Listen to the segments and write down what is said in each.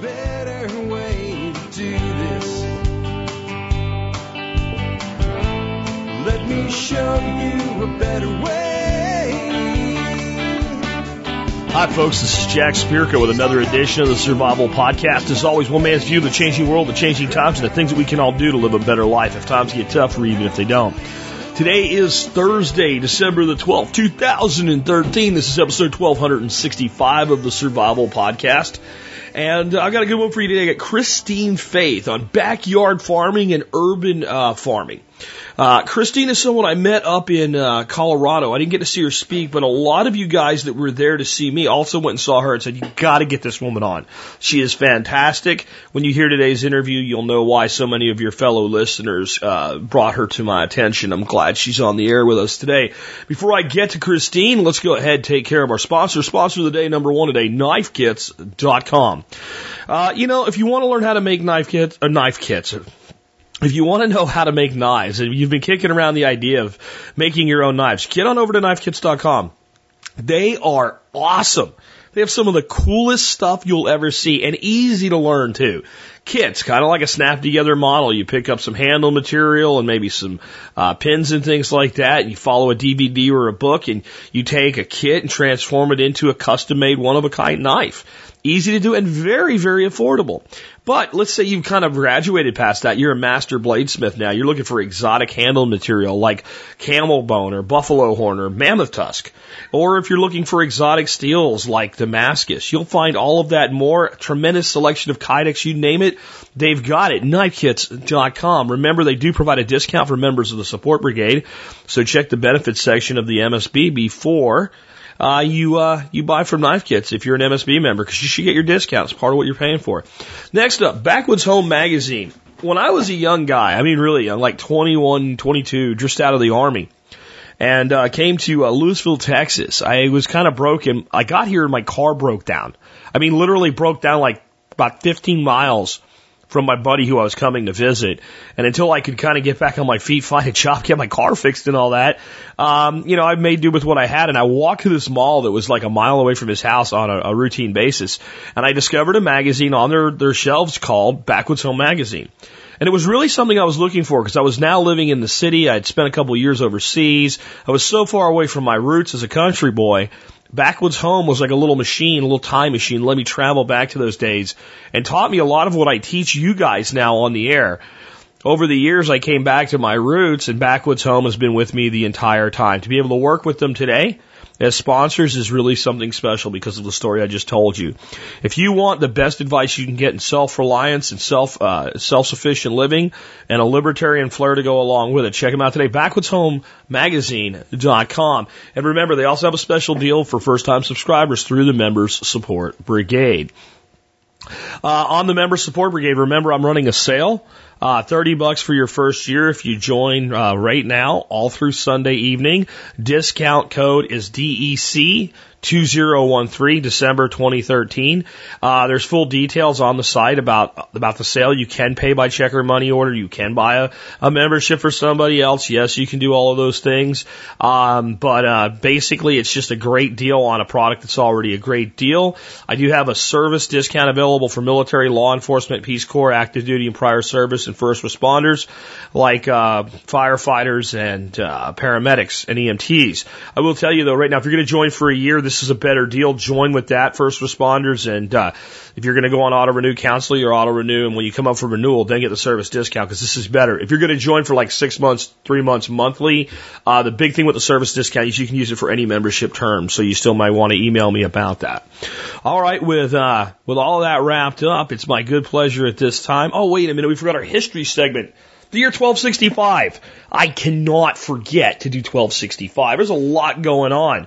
better way to do this. Let me show you a better way. Hi, folks. This is Jack Spirko with another edition of the Survival Podcast. As always, one man's view of the changing world, the changing times, and the things that we can all do to live a better life if times get tougher, even if they don't. Today is Thursday, December the 12th, 2013. This is episode 1265 of the Survival Podcast. And I've got a good one for you today. I got Christine Faith on backyard farming and urban uh, farming. Uh, Christine is someone I met up in uh, Colorado. I didn't get to see her speak, but a lot of you guys that were there to see me also went and saw her and said, "You got to get this woman on. She is fantastic." When you hear today's interview, you'll know why so many of your fellow listeners uh, brought her to my attention. I'm glad she's on the air with us today. Before I get to Christine, let's go ahead and take care of our sponsor. Sponsor of the day, number one today, KnifeKits.com. Uh, you know, if you want to learn how to make knife kits, uh, knife kits, if you want to know how to make knives, and you've been kicking around the idea of making your own knives, get on over to knifekits.com. They are awesome. They have some of the coolest stuff you'll ever see and easy to learn too. Kits, kind of like a snap together model. You pick up some handle material and maybe some uh, pins and things like that. You follow a DVD or a book and you take a kit and transform it into a custom made one of a kind knife. Easy to do and very, very affordable. But let's say you've kind of graduated past that. You're a master bladesmith now. You're looking for exotic handle material like camel bone or buffalo horn or mammoth tusk. Or if you're looking for exotic steels like Damascus, you'll find all of that more. Tremendous selection of kydex, you name it. They've got it. Knifekits.com. Remember, they do provide a discount for members of the support brigade. So check the benefits section of the MSB before uh, you uh, you buy from Knife Kits if you're an MSB member because you should get your discounts. Part of what you're paying for. Next up, Backwoods Home Magazine. When I was a young guy, I mean really young, like 21, 22, just out of the army, and uh, came to uh, Lewisville, Texas. I was kind of broken. I got here and my car broke down. I mean, literally broke down like about 15 miles from my buddy who I was coming to visit. And until I could kind of get back on my feet, find a job, get my car fixed and all that, um, you know, I made do with what I had. And I walked to this mall that was like a mile away from his house on a, a routine basis. And I discovered a magazine on their, their shelves called Backwoods Home Magazine. And it was really something I was looking for because I was now living in the city. I had spent a couple of years overseas. I was so far away from my roots as a country boy Backwoods Home was like a little machine, a little time machine, let me travel back to those days and taught me a lot of what I teach you guys now on the air. Over the years, I came back to my roots and Backwoods Home has been with me the entire time. To be able to work with them today, as sponsors is really something special because of the story I just told you. If you want the best advice you can get in self-reliance and self uh, self-sufficient living and a libertarian flair to go along with it, check them out today. BackwoodsHomeMagazine.com. And remember, they also have a special deal for first-time subscribers through the Members Support Brigade. Uh, on the Member Support Brigade, remember I'm running a sale. Uh, 30 bucks for your first year if you join uh, right now, all through Sunday evening. Discount code is DEC 2013, December 2013. Uh, there's full details on the site about, about the sale. You can pay by check or money order. You can buy a, a membership for somebody else. Yes, you can do all of those things. Um, but, uh, basically it's just a great deal on a product that's already a great deal. I do have a service discount available for military, law enforcement, Peace Corps, active duty and prior service and first responders like, uh, firefighters and, uh, paramedics and EMTs. I will tell you though, right now, if you're going to join for a year, this is a better deal. Join with that first responders. And, uh, if you're going to go on auto renew, cancel your auto renew. And when you come up for renewal, then get the service discount because this is better. If you're going to join for like six months, three months monthly, uh, the big thing with the service discount is you can use it for any membership term. So you still might want to email me about that. All right. With, uh, with all that wrapped up, it's my good pleasure at this time. Oh, wait a minute. We forgot our history segment. The year 1265. I cannot forget to do 1265. There's a lot going on.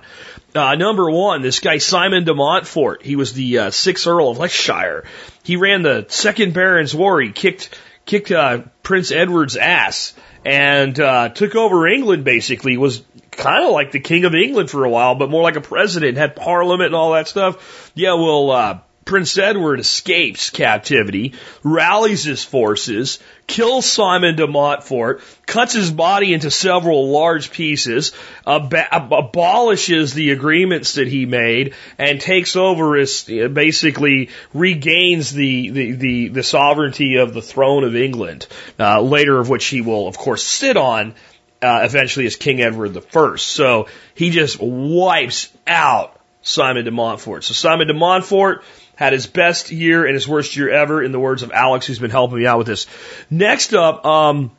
Uh, number one, this guy Simon de Montfort. He was the uh, sixth Earl of Leicestershire. He ran the Second Barons' War. He kicked kicked uh, Prince Edward's ass and uh, took over England. Basically, was kind of like the King of England for a while, but more like a president. Had Parliament and all that stuff. Yeah, well, uh, Prince Edward escapes captivity, rallies his forces, kills Simon de Montfort, cuts his body into several large pieces, ab- abolishes the agreements that he made, and takes over as basically regains the, the, the, the sovereignty of the throne of England, uh, later of which he will, of course, sit on uh, eventually as King Edward I. So he just wipes out Simon de Montfort. So Simon de Montfort had his best year and his worst year ever, in the words of Alex, who's been helping me out with this. Next up, um,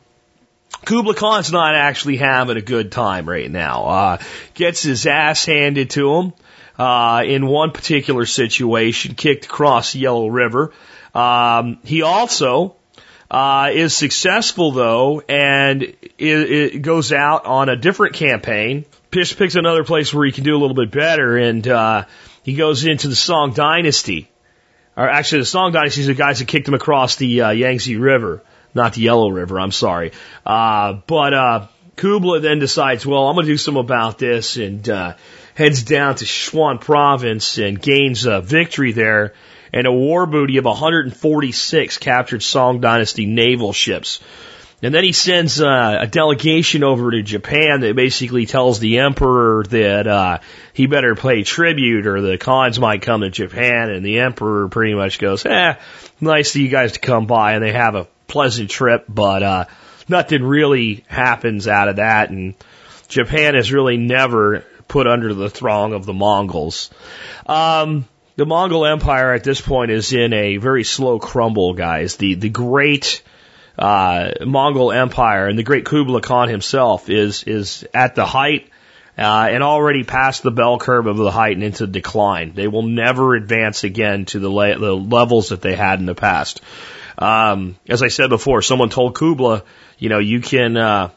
Kubla Khan's not actually having a good time right now. Uh, gets his ass handed to him uh, in one particular situation, kicked across Yellow River. Um, he also uh, is successful though, and it, it goes out on a different campaign. Picks another place where he can do a little bit better, and uh, he goes into the Song Dynasty. Or actually, the Song Dynasty is the guys that kicked him across the uh, Yangtze River, not the Yellow River. I'm sorry, uh, but uh, Kubla then decides, well, I'm going to do something about this, and uh, heads down to Sichuan province and gains a victory there and a war booty of 146 captured Song Dynasty naval ships. And then he sends uh, a delegation over to Japan that basically tells the emperor that uh, he better pay tribute or the Khans might come to Japan. And the emperor pretty much goes, eh, nice of you guys to come by. And they have a pleasant trip, but uh, nothing really happens out of that. And Japan is really never put under the throng of the Mongols. Um, the Mongol Empire at this point is in a very slow crumble, guys. The the great uh, Mongol Empire and the great Kublai Khan himself is is at the height uh, and already past the bell curve of the height and into decline. They will never advance again to the, le- the levels that they had in the past. Um, as I said before, someone told Kubla, you know, you can uh,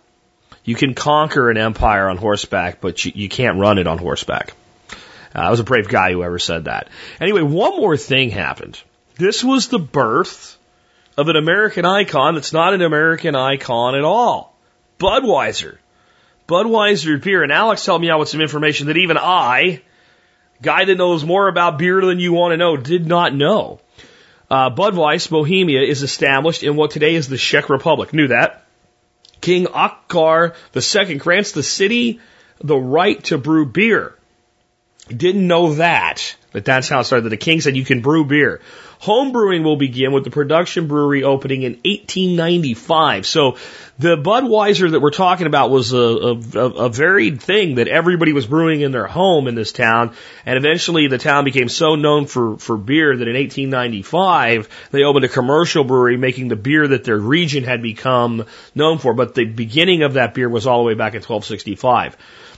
you can conquer an empire on horseback, but you, you can't run it on horseback. Uh, I was a brave guy who ever said that. Anyway, one more thing happened. This was the birth of an American icon that's not an American icon at all. Budweiser. Budweiser beer. And Alex helped me out with some information that even I, guy that knows more about beer than you want to know, did not know. Uh, Budweiser Bohemia is established in what today is the Czech Republic. Knew that. King Ottokar II grants the city the right to brew beer. Didn't know that, but that's how it started. The king said you can brew beer. Home brewing will begin with the production brewery opening in 1895. So the Budweiser that we're talking about was a, a, a, varied thing that everybody was brewing in their home in this town. And eventually the town became so known for, for beer that in 1895 they opened a commercial brewery making the beer that their region had become known for. But the beginning of that beer was all the way back in 1265.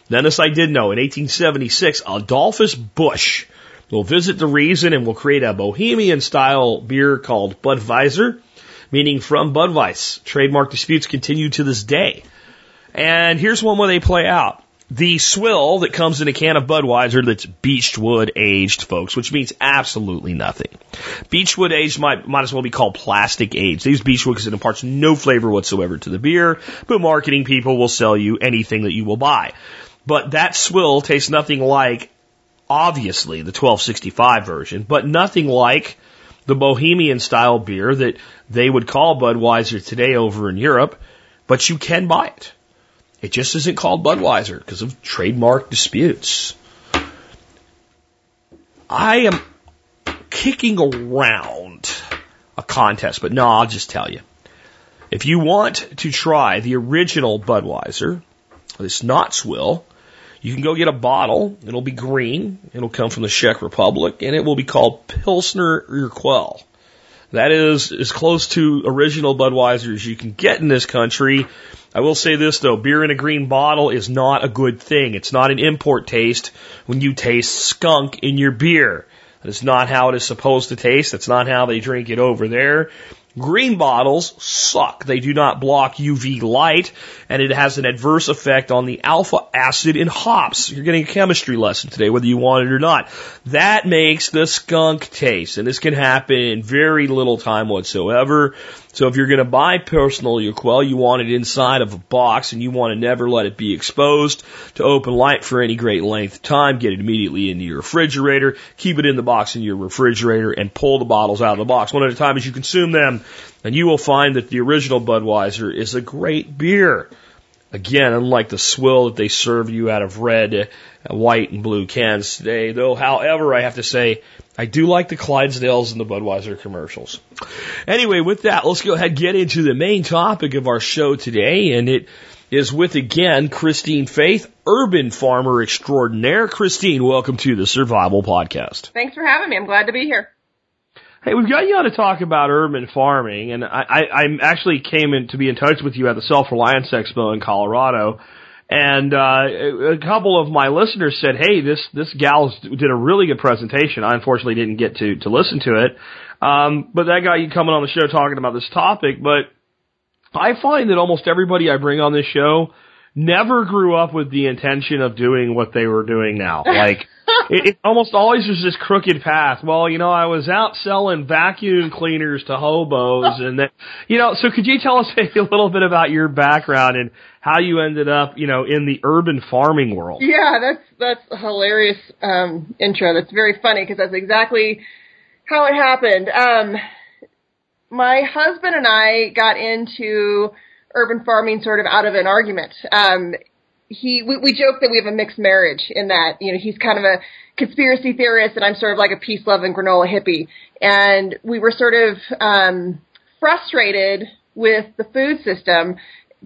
Then, as I did know, in 1876, Adolphus Busch will visit the region and will create a bohemian style beer called Budweiser, meaning from Budweis. Trademark disputes continue to this day. And here's one where they play out. The swill that comes in a can of Budweiser that's beechwood aged, folks, which means absolutely nothing. Beechwood aged might, might as well be called plastic aged. They use beechwood because it imparts no flavor whatsoever to the beer, but marketing people will sell you anything that you will buy. But that swill tastes nothing like, obviously, the 1265 version, but nothing like the Bohemian style beer that they would call Budweiser today over in Europe, but you can buy it. It just isn't called Budweiser because of trademark disputes. I am kicking around a contest, but no, I'll just tell you. If you want to try the original Budweiser, this not swill, you can go get a bottle. It'll be green. It'll come from the Czech Republic, and it will be called Pilsner Urquell. That is as close to original Budweiser as you can get in this country. I will say this though, beer in a green bottle is not a good thing. It's not an import taste when you taste skunk in your beer. That is not how it is supposed to taste. That's not how they drink it over there. Green bottles suck. They do not block UV light and it has an adverse effect on the alpha acid in hops. You're getting a chemistry lesson today, whether you want it or not. That makes the skunk taste, and this can happen in very little time whatsoever. So if you're going to buy Pilsner Urquell, you want it inside of a box, and you want to never let it be exposed to open light for any great length of time. Get it immediately into your refrigerator, keep it in the box in your refrigerator, and pull the bottles out of the box one at a time as you consume them, and you will find that the original Budweiser is a great beer. Again, unlike the swill that they serve you out of red, uh, white, and blue cans today, though, however, I have to say, I do like the Clydesdales and the Budweiser commercials. Anyway, with that, let's go ahead and get into the main topic of our show today, and it is with again Christine Faith, urban farmer extraordinaire. Christine, welcome to the Survival Podcast. Thanks for having me. I'm glad to be here. Hey, we've got you on to talk about urban farming, and I, I, I actually came in to be in touch with you at the Self Reliance Expo in Colorado, and uh, a couple of my listeners said, "Hey, this this gal did a really good presentation." I unfortunately didn't get to to listen to it, um, but that got you coming on the show talking about this topic. But I find that almost everybody I bring on this show never grew up with the intention of doing what they were doing now. Like it, it almost always was this crooked path. Well, you know, I was out selling vacuum cleaners to hobos and that, you know, so could you tell us maybe a little bit about your background and how you ended up, you know, in the urban farming world? Yeah, that's, that's a hilarious, um, intro. That's very funny because that's exactly how it happened. Um, my husband and I got into urban farming sort of out of an argument. Um, he we, we joke that we have a mixed marriage in that you know he's kind of a conspiracy theorist and I'm sort of like a peace loving granola hippie. And we were sort of um frustrated with the food system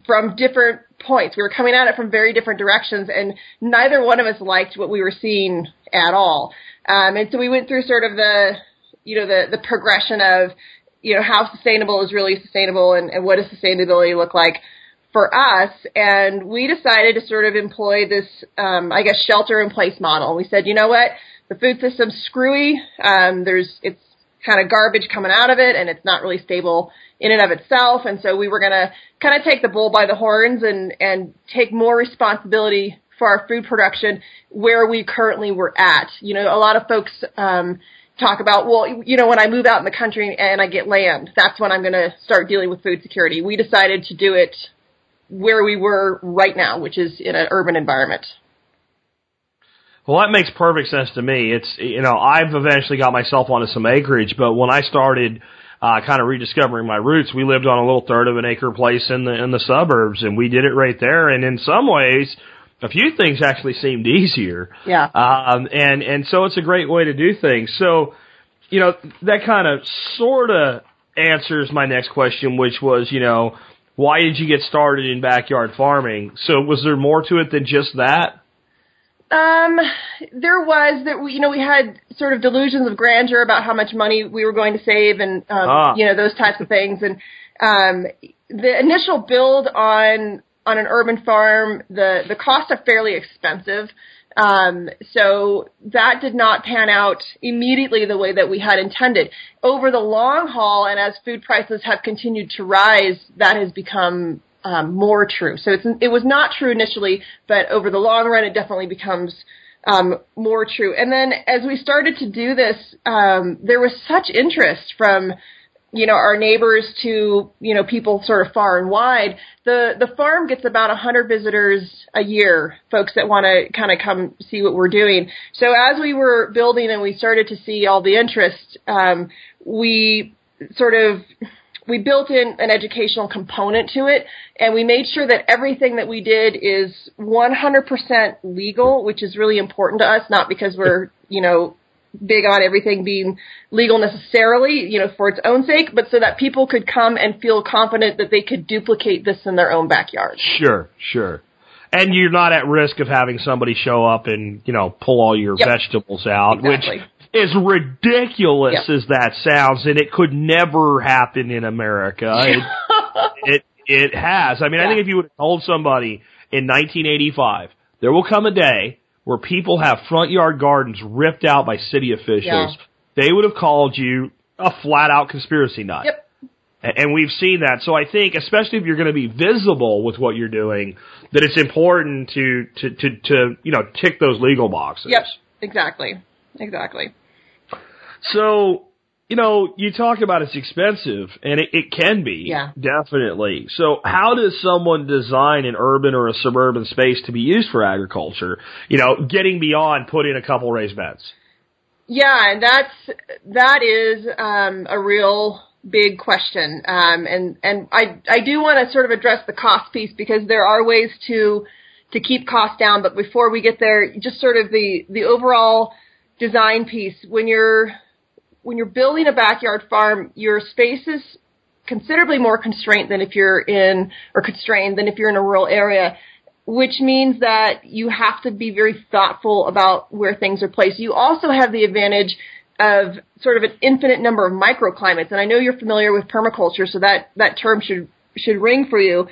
from different points. We were coming at it from very different directions and neither one of us liked what we were seeing at all. Um and so we went through sort of the you know the the progression of you know how sustainable is really sustainable and, and what does sustainability look like for us, and we decided to sort of employ this, um, I guess, shelter in place model. We said, you know what, the food system's screwy. Um, there's it's kind of garbage coming out of it, and it's not really stable in and of itself. And so we were going to kind of take the bull by the horns and and take more responsibility for our food production where we currently were at. You know, a lot of folks. Um, talk about, well, you know, when I move out in the country and I get land, that's when I'm going to start dealing with food security. We decided to do it where we were right now, which is in an urban environment. Well, that makes perfect sense to me. It's, you know, I've eventually got myself onto some acreage, but when I started, uh, kind of rediscovering my roots, we lived on a little third of an acre place in the, in the suburbs and we did it right there. And in some ways, a few things actually seemed easier. Yeah. Um, and, and so it's a great way to do things. So, you know, that kind of sort of answers my next question, which was, you know, why did you get started in backyard farming? So was there more to it than just that? Um, there was that we, you know, we had sort of delusions of grandeur about how much money we were going to save and, um, ah. you know, those types of things. And, um, the initial build on, on an urban farm, the, the costs are fairly expensive. Um, so that did not pan out immediately the way that we had intended. Over the long haul, and as food prices have continued to rise, that has become um, more true. So it was not true initially, but over the long run, it definitely becomes um, more true. And then as we started to do this, um, there was such interest from you know, our neighbors to, you know, people sort of far and wide. The, the farm gets about a hundred visitors a year, folks that want to kind of come see what we're doing. So as we were building and we started to see all the interest, um, we sort of, we built in an educational component to it and we made sure that everything that we did is 100% legal, which is really important to us, not because we're, you know, big on everything being legal necessarily, you know, for its own sake, but so that people could come and feel confident that they could duplicate this in their own backyard. Sure, sure. And you're not at risk of having somebody show up and, you know, pull all your yep. vegetables out, exactly. which is ridiculous yep. as that sounds, and it could never happen in America. it, it, it has. I mean, yeah. I think if you would have told somebody in 1985, there will come a day where people have front yard gardens ripped out by city officials, yeah. they would have called you a flat out conspiracy nut. Yep. And we've seen that. So I think, especially if you're going to be visible with what you're doing, that it's important to, to, to, to, you know, tick those legal boxes. Yep, exactly, exactly. So, you know, you talk about it's expensive, and it, it can be. Yeah. Definitely. So, how does someone design an urban or a suburban space to be used for agriculture? You know, getting beyond putting a couple raised beds. Yeah, and that's that is um, a real big question, um, and and I I do want to sort of address the cost piece because there are ways to to keep costs down. But before we get there, just sort of the the overall design piece when you're when you're building a backyard farm, your space is considerably more constrained than if you're in or constrained than if you're in a rural area which means that you have to be very thoughtful about where things are placed. You also have the advantage of sort of an infinite number of microclimates, and I know you're familiar with permaculture, so that that term should should ring for you.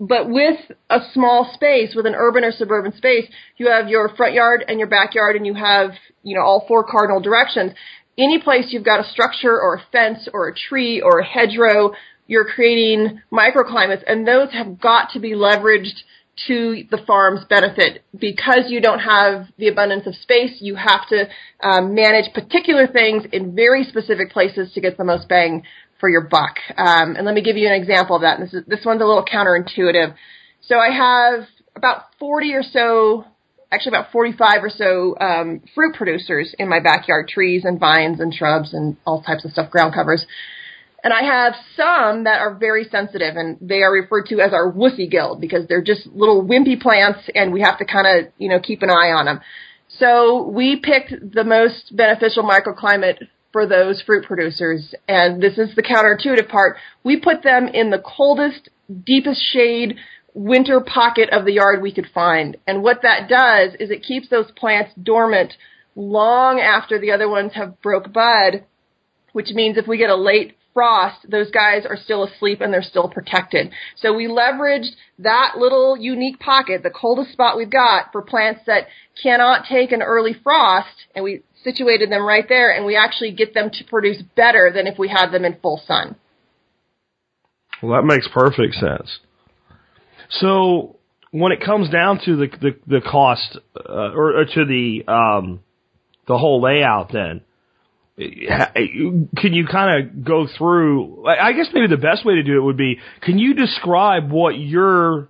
But with a small space, with an urban or suburban space, you have your front yard and your backyard, and you have you know all four cardinal directions. Any place you've got a structure or a fence or a tree or a hedgerow, you're creating microclimates, and those have got to be leveraged to the farm's benefit. Because you don't have the abundance of space, you have to um, manage particular things in very specific places to get the most bang for your buck. Um, and let me give you an example of that. This is this one's a little counterintuitive. So I have about 40 or so, actually about 45 or so um, fruit producers in my backyard, trees and vines and shrubs and all types of stuff, ground covers. And I have some that are very sensitive and they are referred to as our wussy guild because they're just little wimpy plants and we have to kind of, you know, keep an eye on them. So we picked the most beneficial microclimate for those fruit producers and this is the counterintuitive part. We put them in the coldest, deepest shade winter pocket of the yard we could find. And what that does is it keeps those plants dormant long after the other ones have broke bud, which means if we get a late frost, those guys are still asleep and they're still protected. So we leveraged that little unique pocket, the coldest spot we've got for plants that cannot take an early frost and we situated them right there and we actually get them to produce better than if we had them in full sun. Well, that makes perfect sense. So, when it comes down to the the, the cost uh, or, or to the um, the whole layout, then can you kind of go through? I guess maybe the best way to do it would be: Can you describe what your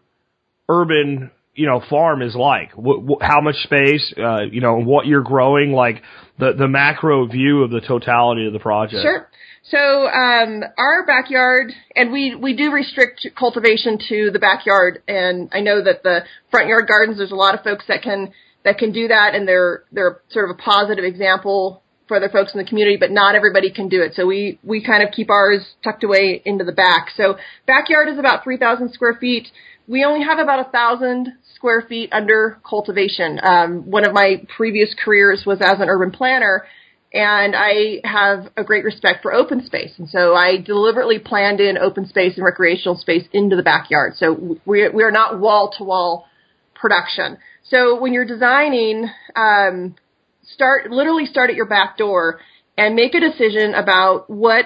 urban you know farm is like? What, what, how much space? Uh, you know what you're growing? Like the the macro view of the totality of the project. Sure. So um, our backyard, and we we do restrict cultivation to the backyard, and I know that the front yard gardens. There's a lot of folks that can that can do that, and they're they're sort of a positive example for other folks in the community, but not everybody can do it. So we we kind of keep ours tucked away into the back. So backyard is about 3,000 square feet. We only have about a thousand square feet under cultivation. Um, one of my previous careers was as an urban planner, and I have a great respect for open space. And so I deliberately planned in open space and recreational space into the backyard. So we, we are not wall to wall production. So when you're designing, um, start, literally start at your back door and make a decision about what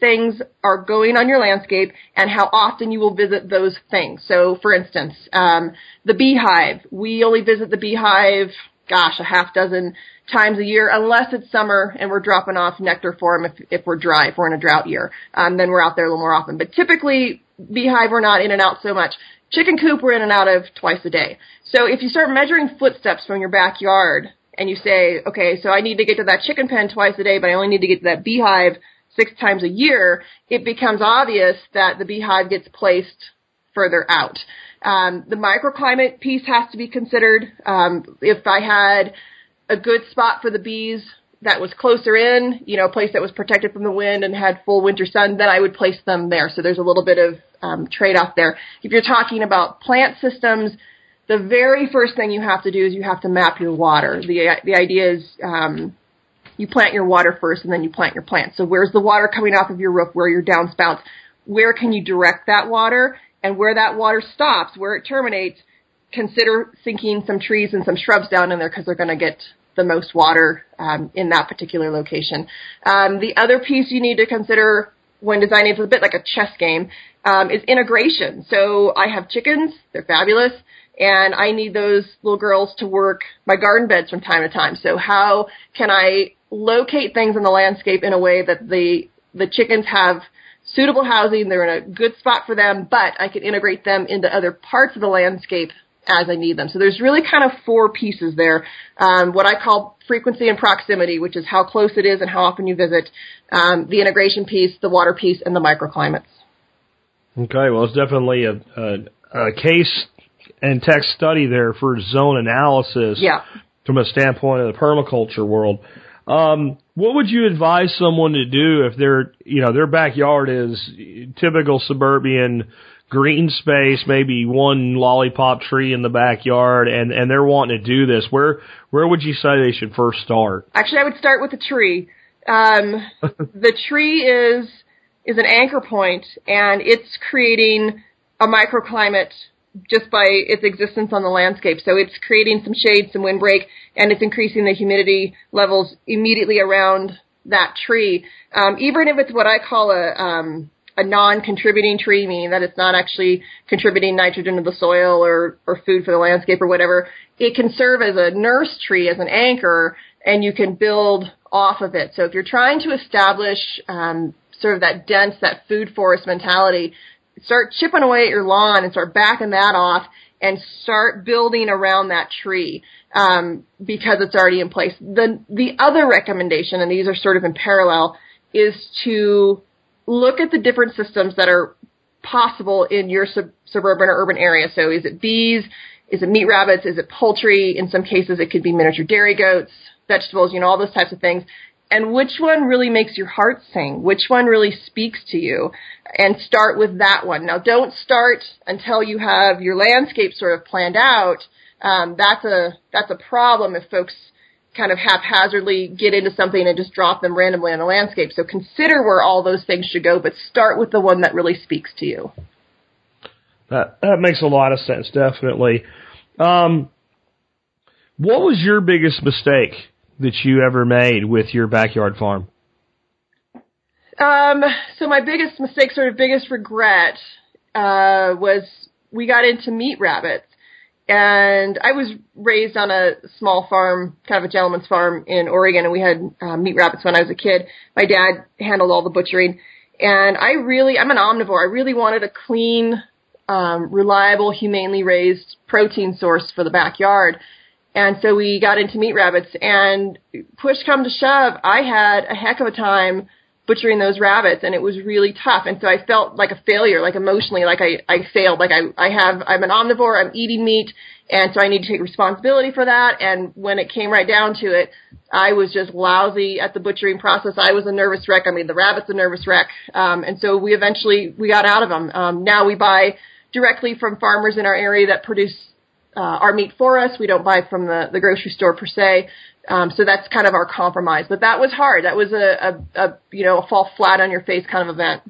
things are going on your landscape and how often you will visit those things. So for instance, um, the beehive, we only visit the beehive, gosh, a half dozen times a year, unless it's summer and we're dropping off nectar for them if, if we're dry, if we're in a drought year. Um, then we're out there a little more often. But typically, beehive, we're not in and out so much. Chicken coop, we're in and out of twice a day. So if you start measuring footsteps from your backyard and you say, okay, so I need to get to that chicken pen twice a day, but I only need to get to that beehive six times a year, it becomes obvious that the beehive gets placed further out. Um, the microclimate piece has to be considered. Um, if I had a good spot for the bees that was closer in, you know, a place that was protected from the wind and had full winter sun, then I would place them there. So there's a little bit of um, trade-off there. If you're talking about plant systems, the very first thing you have to do is you have to map your water. The the idea is um, you plant your water first, and then you plant your plants. So where's the water coming off of your roof? Where your downspouts? Where can you direct that water? And where that water stops, where it terminates, consider sinking some trees and some shrubs down in there because they're going to get the most water um, in that particular location. Um, the other piece you need to consider when designing it's a bit like a chess game um, is integration. So I have chickens; they're fabulous, and I need those little girls to work my garden beds from time to time. So how can I locate things in the landscape in a way that the the chickens have suitable housing, they're in a good spot for them, but I can integrate them into other parts of the landscape as I need them. So there's really kind of four pieces there. Um, what I call frequency and proximity, which is how close it is and how often you visit, um, the integration piece, the water piece, and the microclimates. Okay, well, it's definitely a, a, a case and text study there for zone analysis Yeah. from a standpoint of the permaculture world. Um, what would you advise someone to do if their, you know, their backyard is typical suburban green space, maybe one lollipop tree in the backyard, and and they're wanting to do this? Where where would you say they should first start? Actually, I would start with the tree. Um, the tree is is an anchor point, and it's creating a microclimate just by its existence on the landscape. So it's creating some shade, some windbreak, and it's increasing the humidity levels immediately around that tree. Um, even if it's what I call a um, a non-contributing tree, meaning that it's not actually contributing nitrogen to the soil or, or food for the landscape or whatever, it can serve as a nurse tree, as an anchor, and you can build off of it. So if you're trying to establish um, sort of that dense, that food forest mentality, start chipping away at your lawn and start backing that off and start building around that tree um, because it's already in place. The the other recommendation, and these are sort of in parallel, is to look at the different systems that are possible in your sub- suburban or urban area. So is it bees? Is it meat rabbits? Is it poultry? In some cases, it could be miniature dairy goats, vegetables, you know, all those types of things. And which one really makes your heart sing? Which one really speaks to you? And start with that one. Now, don't start until you have your landscape sort of planned out. Um, that's a that's a problem if folks kind of haphazardly get into something and just drop them randomly on the landscape. So consider where all those things should go, but start with the one that really speaks to you. That that makes a lot of sense, definitely. Um, what was your biggest mistake that you ever made with your backyard farm? Um, so my biggest mistake, sort of biggest regret, uh, was we got into meat rabbits. And I was raised on a small farm, kind of a gentleman's farm in Oregon, and we had uh, meat rabbits when I was a kid. My dad handled all the butchering. And I really, I'm an omnivore. I really wanted a clean, um, reliable, humanely raised protein source for the backyard. And so we got into meat rabbits and push come to shove, I had a heck of a time butchering those rabbits and it was really tough. And so I felt like a failure, like emotionally, like I, I failed, like I, I have, I'm an omnivore, I'm eating meat. And so I need to take responsibility for that. And when it came right down to it, I was just lousy at the butchering process. I was a nervous wreck. I mean, the rabbit's a nervous wreck. Um, and so we eventually, we got out of them. Um, now we buy directly from farmers in our area that produce uh, our meat for us. We don't buy from the, the grocery store per se. Um, so that's kind of our compromise. But that was hard. That was a, a, a you know a fall flat on your face kind of event.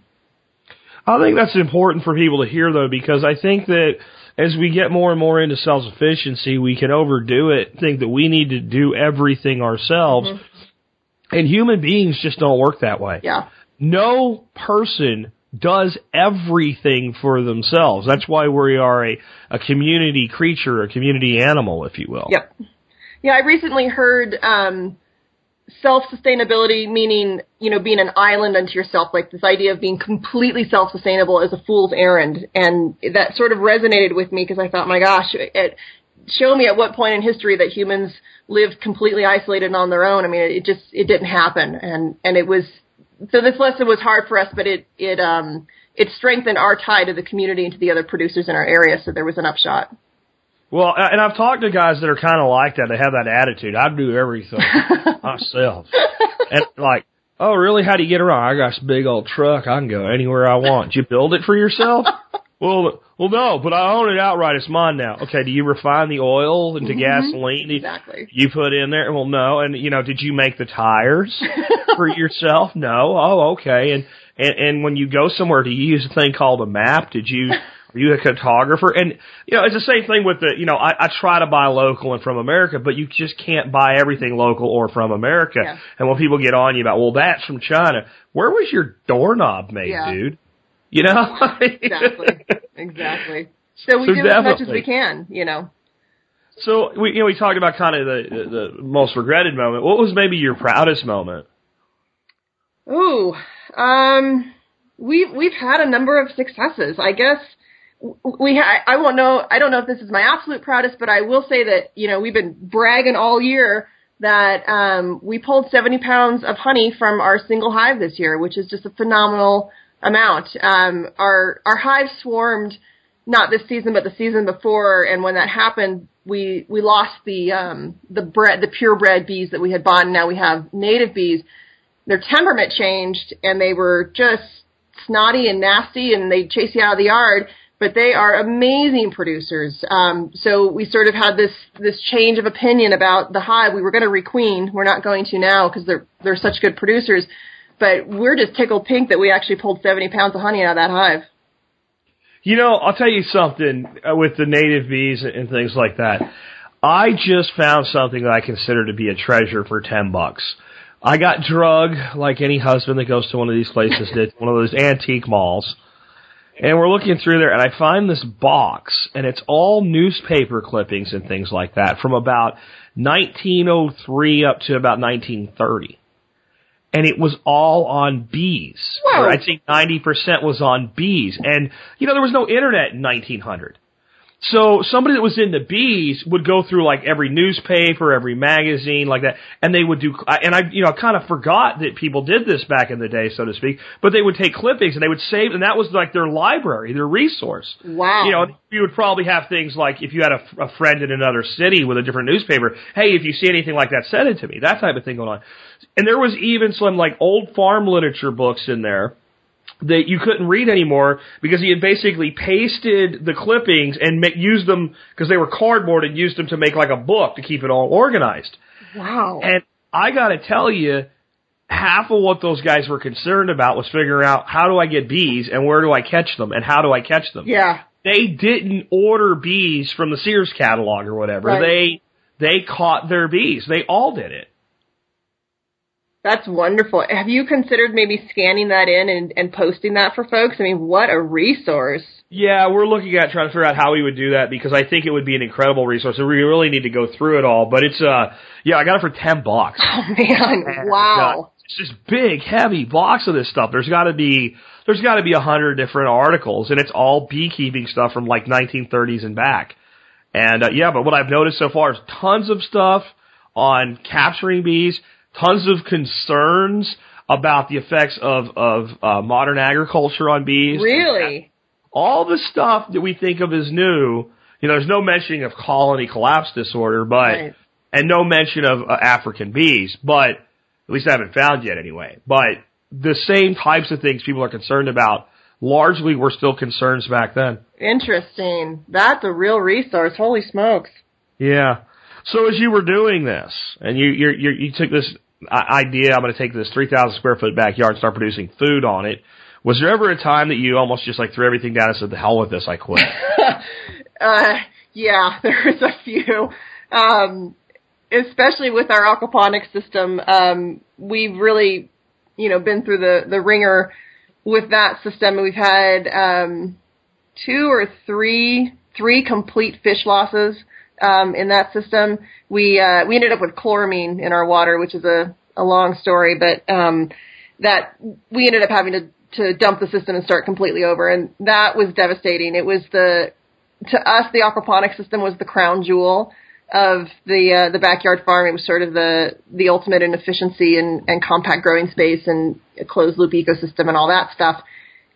I think that's important for people to hear though, because I think that as we get more and more into self sufficiency, we can overdo it, think that we need to do everything ourselves. And human beings just don't work that way. Yeah. No person does everything for themselves. That's why we are a, a community creature, a community animal, if you will. Yep. Yeah, I recently heard um, self-sustainability meaning, you know, being an island unto yourself, like this idea of being completely self-sustainable is a fool's errand. And that sort of resonated with me because I thought, my gosh, it, show me at what point in history that humans lived completely isolated and on their own. I mean, it just, it didn't happen. And, and it was, so this lesson was hard for us, but it, it, um, it strengthened our tie to the community and to the other producers in our area. So there was an upshot. Well, and I've talked to guys that are kind of like that. They have that attitude. I do everything myself. And like, oh, really? How do you get around? I got this big old truck. I can go anywhere I want. Did you build it for yourself? well, well, no, but I own it outright. It's mine now. Okay. Do you refine the oil into mm-hmm. gasoline? Exactly. You put in there? Well, no. And you know, did you make the tires for yourself? No. Oh, okay. And and and when you go somewhere, do you use a thing called a map? Did you Are you a cartographer? And you know, it's the same thing with the. You know, I, I try to buy local and from America, but you just can't buy everything local or from America. Yeah. And when people get on you about, well, that's from China. Where was your doorknob made, Yeah. dude? You know. Exactly. exactly. So we So do as much as we can, you know. So we you know we talked about kind of the, the the most regretted moment. What was maybe your proudest moment? Ooh, um, we've we've had a number of successes. I guess we ha- I won't know. I don't know if this is my absolute proudest, but I will say that you know we've been bragging all year that um, we pulled 70 pounds of honey from our single hive this year, which is just a phenomenal amount. Um, our our hive swarmed not this season, but the season before, and when that happened, we we lost the um, the bred the purebred bees that we had bought, and now we have native bees. Their temperament changed and they were just snotty and nasty and they'd chase you out of the yard but they are amazing producers. Um, so we sort of had this this change of opinion about the hive. We were going to requeen. We're not going to now because they're they're such good producers but we're just tickled pink that we actually pulled 70 pounds of honey out of that hive You know, I'll tell you something uh, with the native bees and- things like that. I just found something that I consider to be a treasure for ten bucks. I got drug like any husband that goes to one of these places did, one of those antique malls. And we're looking through there and I find this box and it's all newspaper clippings and things like that from about 1903 up to about 1930. And it was all on bees. Whoa. Or I think 90% was on bees. And, you know, there was no internet in 1900. So somebody that was in the bees would go through like every newspaper, every magazine, like that, and they would do. And I, you know, kind of forgot that people did this back in the day, so to speak. But they would take clippings and they would save, and that was like their library, their resource. wow You know, you would probably have things like if you had a, a friend in another city with a different newspaper, hey, if you see anything like that, send it to me. That type of thing going on. And there was even some like old farm literature books in there that you couldn't read anymore because he had basically pasted the clippings and ma- used them because they were cardboard and used them to make like a book to keep it all organized. wow And I got to tell you, half of what those guys were concerned about was figuring out how do I get bees and where do I catch them and how do I catch them. yeah They didn't order bees from the Sears catalog or whatever. Right. They they caught their bees. They all did it. That's wonderful. Have you considered maybe scanning that in and, and posting that for folks? I mean, what a resource. Yeah, we're looking at trying to figure out how we would do that because I think it would be an incredible resource. And we really need to go through it all. But it's uh yeah, I got it for ten bucks. Oh man, wow. It's this big, heavy box of this stuff. There's got to be there's got to be a hundred different articles, and it's all beekeeping stuff from like 1930s and back. And uh, yeah, but what I've noticed so far is tons of stuff on capturing bees, tons of concerns about the effects of of uh, modern agriculture on bees. Really? All the stuff that we think of as new. You know, there's no mentioning of colony collapse disorder, but Right. and no mention of uh, African bees, but at least I haven't found yet anyway. But the same types of things people are concerned about largely were still concerns back then. Interesting. That's a real resource. Holy smokes. Yeah. So as you were doing this, and you you you, you took this idea, I'm going to take this 3,000 square foot backyard and start producing food on it. Was there ever a time that you almost just like threw everything down and said, "The hell with this, I quit"? Uh, yeah, there's a few. Um, especially with our aquaponics system, um, we've really, you know, been through the, the ringer with that system. We've had, um, two or three, three complete fish losses, um, in that system. We, uh, we ended up with chloramine in our water, which is a, a long story, but, um, that we ended up having to, to dump the system and start completely over. And that was devastating. It was the, to us, the aquaponics system was the crown jewel of the uh, the backyard farm. It was sort of the the ultimate in efficiency and, and compact growing space and a closed loop ecosystem and all that stuff.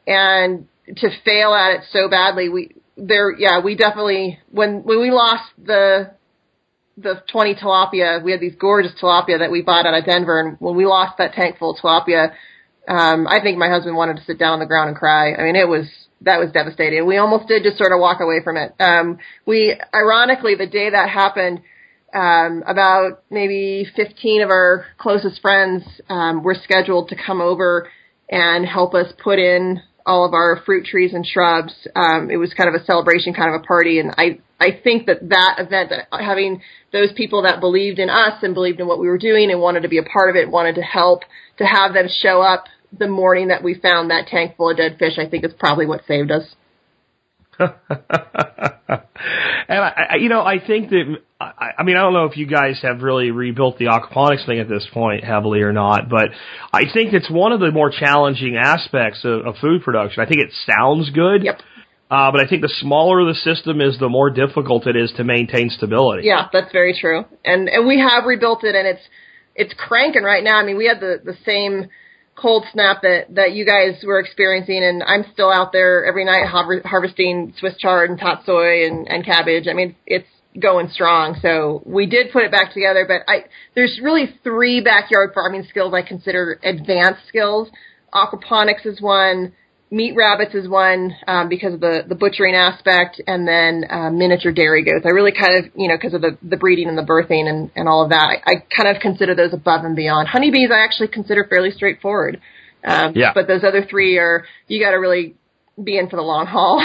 And to fail at it so badly, we there yeah we definitely when when we lost the the 20 tilapia, we had these gorgeous tilapia that we bought out of Denver, and when we lost that tank full of tilapia, um, I think my husband wanted to sit down on the ground and cry. I mean, it was that was devastating. We almost did just sort of walk away from it. Um, we ironically the day that happened, um, about maybe 15 of our closest friends um, were scheduled to come over and help us put in all of our fruit trees and shrubs. Um, it was kind of a celebration, kind of a party, and I I think that that event, that having those people that believed in us and believed in what we were doing and wanted to be a part of it, wanted to help, to have them show up the morning that we found that tank full of dead fish, I think is probably what saved us. and I, I, you know, I think that I, I mean, I don't know if you guys have really rebuilt the aquaponics thing at this point heavily or not, but I think it's one of the more challenging aspects of, of food production. I think it sounds good. Yep. Uh, but I think the smaller the system is, the more difficult it is to maintain stability. Yeah, that's very true. And and we have rebuilt it, and it's it's cranking right now. I mean, we had the the same cold snap that that you guys were experiencing, and I'm still out there every night har- harvesting Swiss chard and tatsoi and and cabbage. I mean, it's going strong. So we did put it back together, but I there's really three backyard farming skills I consider advanced skills. Aquaponics is one meat rabbits is one um, because of the the butchering aspect, and then uh, miniature dairy goats. I really kind of you know because of the the breeding and the birthing and and all of that. I, I kind of consider those above and beyond. Honeybees I actually consider fairly straightforward. Um, Yeah. But those other three are you got to really be in for the long haul.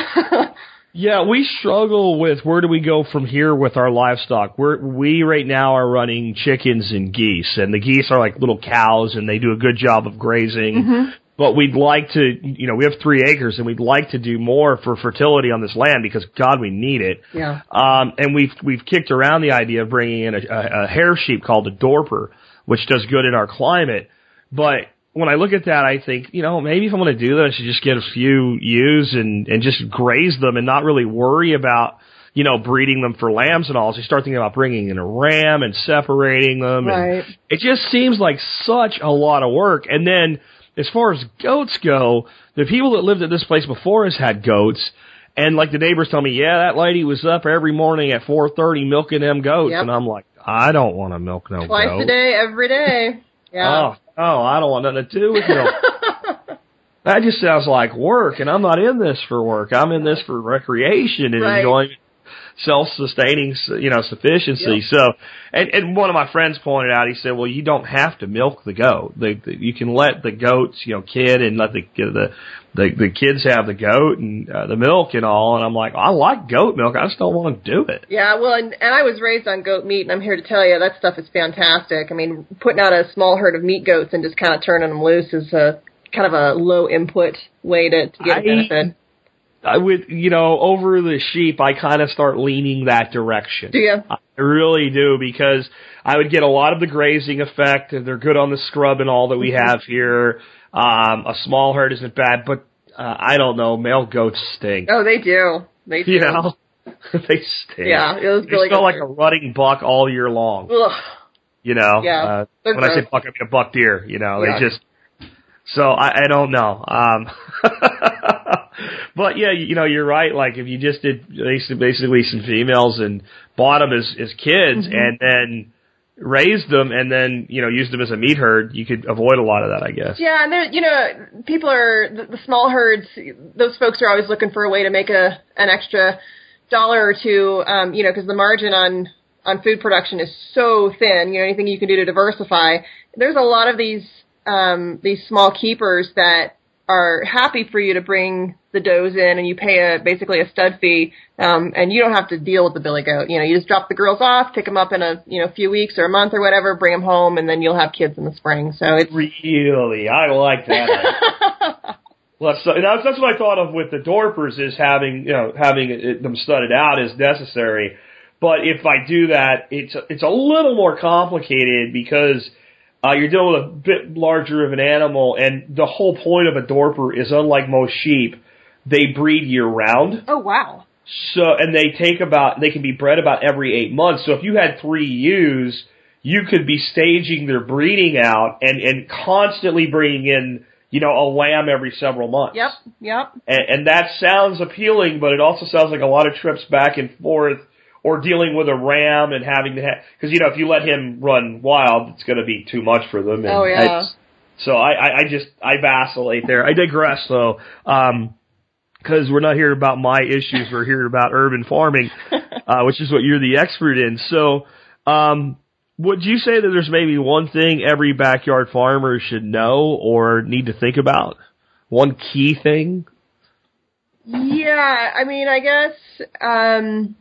Yeah, we struggle with where do we go from here with our livestock. We're, we right now are running chickens and geese, and the geese are like little cows, and they do a good job of grazing. But we'd like to, you know, we have three acres, and we'd like to do more for fertility on this land because God, we need it. yeah. Um, and we've we've kicked around the idea of bringing in a, a, a hair sheep called a dorper, which does good in our climate. But when I look at that, I think, you know, maybe if I'm going to do that, I should just get a few ewes and and just graze them and not really worry about, you know, breeding them for lambs and all. So you start thinking about bringing in a ram and separating them. Right. And it just seems like such a lot of work. And then as far as goats go, the people that lived at this place before us had goats. And like the neighbors tell me, yeah, that lady was up every morning at 4:30 milking them goats, Yep. and I'm like, I don't want to milk no Twice goat. a day, every day. Yeah. Oh, oh, I don't want nothing to do with milk. that just sounds like work, and I'm not in this for work. I'm in this for recreation and Right. enjoying self-sustaining, you know, sufficiency. So, and, and one of my friends pointed out, he said, well, you don't have to milk the goat. The, the, you can let the goats, you know, kid and let the, the, the, the kids have the goat and uh, the milk and all. And I'm like, I like goat milk. I just don't want to do it. Yeah, well, and, and I was raised on goat meat, and I'm here to tell you that stuff is fantastic. I mean, putting out a small herd of meat goats and just kind of turning them loose is a kind of a low input way to, to get a I- benefit. I would, you know, over the sheep, I kind of start leaning that direction. Do you? I really do because I would get a lot of the grazing effect. and They're good on the scrub and all that we Mm-hmm. have here. Um, a small herd isn't bad, but uh, I don't know. Male goats stink. Oh, they do. They do. You know, they stink. Yeah, it was They really smell good. like a rutting buck all year long. Ugh. You know, Yeah, uh, when I say buck, I mean a buck deer. You know, Yeah. they just. So I, I don't know. Um, but yeah, you, you know, you're right. Like if you just did basically, basically some females and bought them as as kids Mm-hmm. and then raised them and then you know used them as a meat herd, you could avoid a lot of that, I guess. Yeah, and there, you know, people are the, the small herds. Those folks are always looking for a way to make a an extra dollar or two. Um, you know, because the margin on on food production is so thin. You know, anything you can do to diversify. There's a lot of these um, these small keepers that are happy for you to bring the does in, and you pay a basically a stud fee, um, and you don't have to deal with the billy goat. You know, you just drop the girls off, pick them up in a you know few weeks or a month or whatever, bring them home, and then you'll have kids in the spring. So it's Really, I like that. Well, that's, that's that's what I thought of with the Dorpers is having you know having it, them studded out is necessary, but if I do that, it's it's a little more complicated because uh, you're dealing with a bit larger of an animal, and the whole point of a Dorper is unlike most sheep, they breed year round. oh wow. So, and they take about, they can be bred about every eight months. So if you had three ewes, you could be staging their breeding out and, and constantly bringing in, you know, a lamb every several months. Yep, yep. And, and that sounds appealing, but it also sounds like a lot of trips back and forth or dealing with a ram and having to have, cause you know, if you let him run wild, it's going to be too much for them. And Oh, yeah. So I, I, I just, I vacillate there. I digress though. Um, because we're not here about my issues. We're here about urban farming, uh, which is what you're the expert in. So, um, would you say that there's maybe one thing every backyard farmer should know or need to think about one key thing? Yeah, I mean, I guess, um,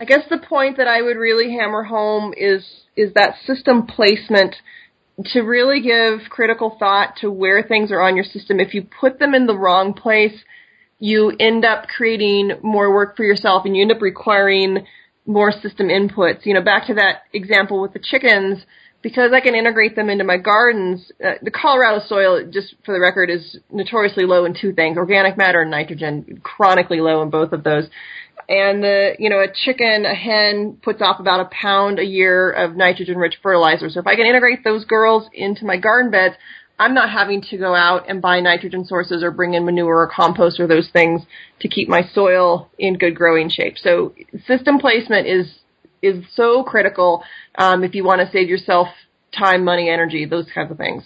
I guess the point that I would really hammer home is is that system placement to really give critical thought to where things are on your system. If you put them in the wrong place, you end up creating more work for yourself and you end up requiring more system inputs. You know, back to that example with the chickens, because I can integrate them into my gardens, uh, the Colorado soil, just for the record, is notoriously low in two things, organic matter and nitrogen, chronically low in both of those. And the, you know, a chicken, a hen puts off about a pound a year of nitrogen rich fertilizer. So if I can integrate those girls into my garden beds, I'm not having to go out and buy nitrogen sources or bring in manure or compost or those things to keep my soil in good growing shape. So system placement is is so critical um, if you want to save yourself time, money, energy, those kinds of things.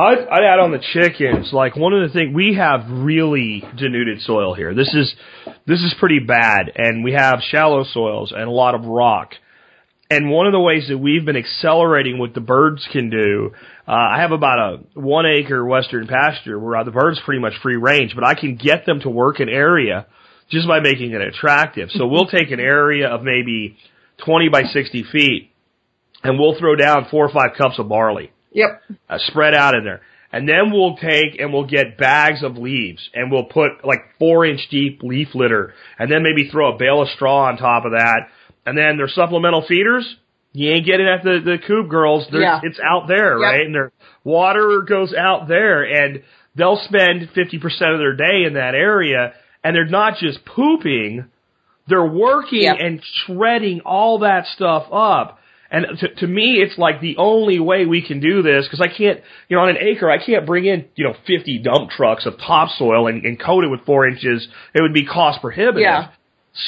I'd, I'd add on the chickens. Like one of the things we have really denuded soil here. This is this is pretty bad, and we have shallow soils and a lot of rock. And one of the ways that we've been accelerating what the birds can do, uh, I have about a one acre western pasture where the birds pretty much free range, but I can get them to work an area just by making it attractive. So we'll take an area of maybe 20 by 60 feet and we'll throw down four or five cups of barley, Yep. uh, spread out in there. And then we'll take and we'll get bags of leaves and we'll put like four inch deep leaf litter and then maybe throw a bale of straw on top of that and then their supplemental feeders, you ain't getting at the, the coop girls. Yeah. It's out there, Yep. right? And their water goes out there and they'll spend 50% of their day in that area and they're not just pooping, they're working Yep. and shredding all that stuff up. And to, to me, it's like the only way we can do this because I can't, you know, on an acre, I can't bring in, you know, 50 dump trucks of topsoil and, and coat it with four inches. It would be cost prohibitive. Yeah.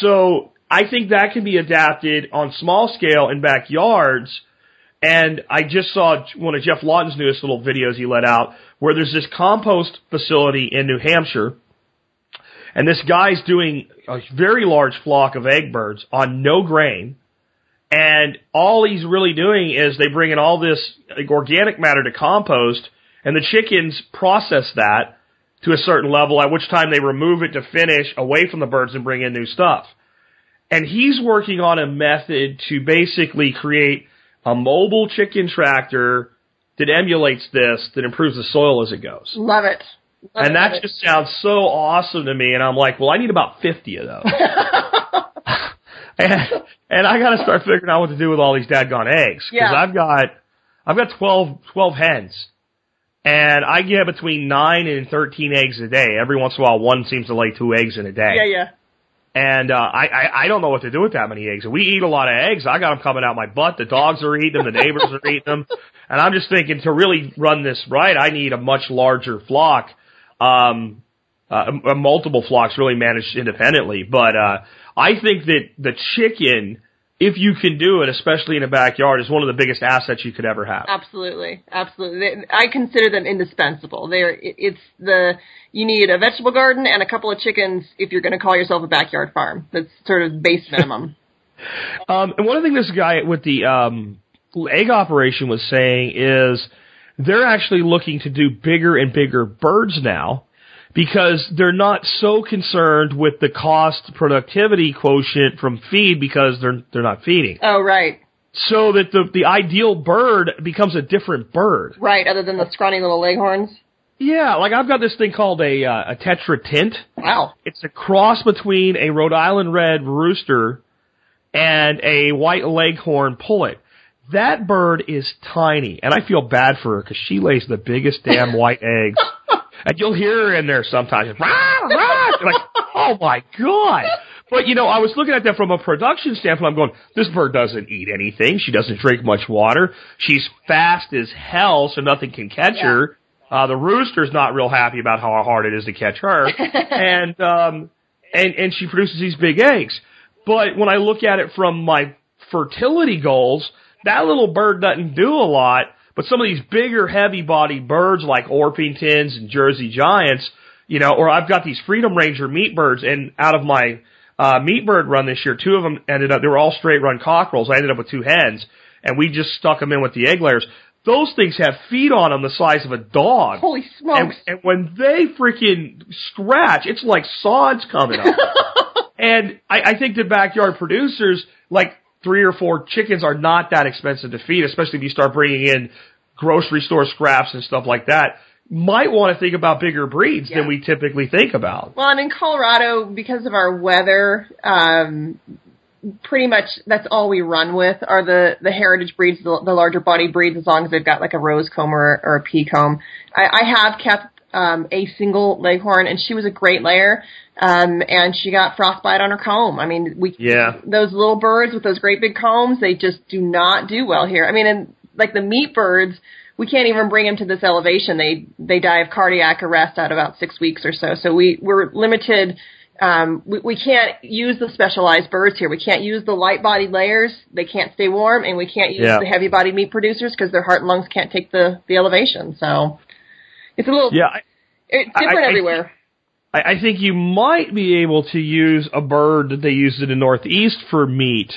So I think that can be adapted on small scale in backyards. And I just saw one of Geoff Lawton's newest little videos he let out where there's this compost facility in New Hampshire. And this guy's doing a very large flock of egg birds on no grain. And all he's really doing is they bring in all this organic matter to compost and the chickens process that to a certain level, at which time they remove it to finish away from the birds and bring in new stuff. And he's working on a method to basically create a mobile chicken tractor that emulates this, that improves the soil as it goes. Love it. Love And that it. just sounds so awesome to me. And I'm like, well, I need about 50 of those. and, and I got to start figuring out what to do with all these dadgone eggs. Cause Yeah. I've got, I've got 12, 12 hens. And I get between 9 and 13 eggs a day. Every once in a while, one seems to lay two eggs in a day. Yeah, yeah. And uh, I, I I don't know what to do with that many eggs. We eat a lot of eggs. I got them coming out my butt. The dogs are eating them. The neighbors are eating them. And I'm just thinking to really run this right, I need a much larger flock. Um, uh, multiple flocks really managed independently. But uh, I think that the chicken, if you can do it, especially in a backyard, is one of the biggest assets you could ever have. Absolutely, absolutely. I consider them indispensable. They're it's the you need a vegetable garden and a couple of chickens if you're going to call yourself a backyard farm. That's sort of base minimum. Um, and one of the things this guy with the um, egg operation was saying is they're actually looking to do bigger and bigger birds now because they're not so concerned with the cost productivity quotient from feed because they're they're not feeding. oh, right, So that the the ideal bird becomes a different bird. right. Other than the scrawny little leghorns. Yeah, like I've got this thing called a uh, a tetra tint. Wow. It's a cross between a Rhode Island red rooster and a white leghorn pullet. That bird is tiny, and I feel bad for her because she lays the biggest damn white eggs. And you'll hear her in there sometimes, rah, rah, like, oh my god! But you know, I was looking at that from a production standpoint. I'm going, this bird doesn't eat anything. She doesn't drink much water. She's fast as hell, so nothing can catch her. Uh, the rooster's not real happy about how hard it is to catch her, and um, and and she produces these big eggs. But when I look at it from my fertility goals, that little bird doesn't do a lot. But some of these bigger, heavy-bodied birds like Orpingtons and Jersey Giants, you know, or I've got these Freedom Ranger meat birds, and out of my uh, meat bird run this year, two of them ended up, they were all straight run cockerels. I ended up with two hens, and we just stuck them in with the egg layers. those things have feet on them the size of a dog. Holy And, smokes! and when they freaking scratch, it's like sods coming up. and I, I think the backyard producers, like three or four chickens, are not that expensive to feed, especially if you start bringing in grocery store scraps and stuff like that. Might want to think about bigger breeds Yeah. than we typically think about. Well, and in Colorado, because of our weather, um, pretty much that's all we run with are the the heritage breeds, the, the larger body breeds, as long as they've got like a rose comb or, or a pea comb. I, I have kept um, a single leghorn, and she was a great layer. Um, and she got frostbite on her comb. I mean, we Yeah. those little birds with those great big combs, they just do not do well here. I mean, and like the meat birds, we can't even bring them to this elevation. They they die of cardiac arrest at about six weeks or so. So we we're limited. Um, we, we can't use the specialized birds here. We can't use the light bodied layers. They can't stay warm, and we can't use Yeah. the heavy bodied meat producers because their heart and lungs can't take the the elevation. So it's a little Yeah, I, it's different I- everywhere. I, I think you might be able to use a bird that they use in the Northeast for meat,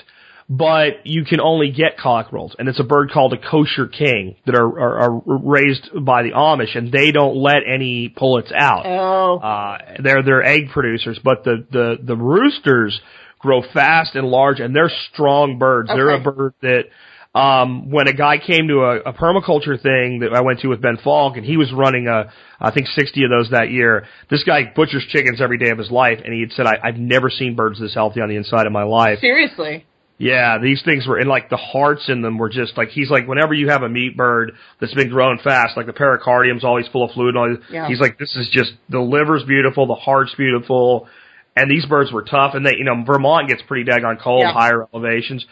but you can only get cockerels, and it's a bird called a kosher king that are, are, are raised by the Amish, and they don't let any pullets out. Oh, Uh, they're they're egg producers, but the the the roosters grow fast and large, and they're strong birds. They're a bird that. Um, when a guy came to a, a permaculture thing that I went to with Ben Falk, and he was running a, I think 60 of those that year. This guy butchers chickens every day of his life, and he had said, I, "I've never seen birds this healthy on the inside of my life." seriously. Yeah, these things were, and like the hearts in them were just like he's like whenever you have a meat bird that's been growing fast, like the pericardium's always full of fluid. And all, Yeah. He's like, this is just the liver's beautiful, the heart's beautiful, and these birds were tough. And they, you know, Vermont gets pretty daggone cold, Yeah. higher elevations.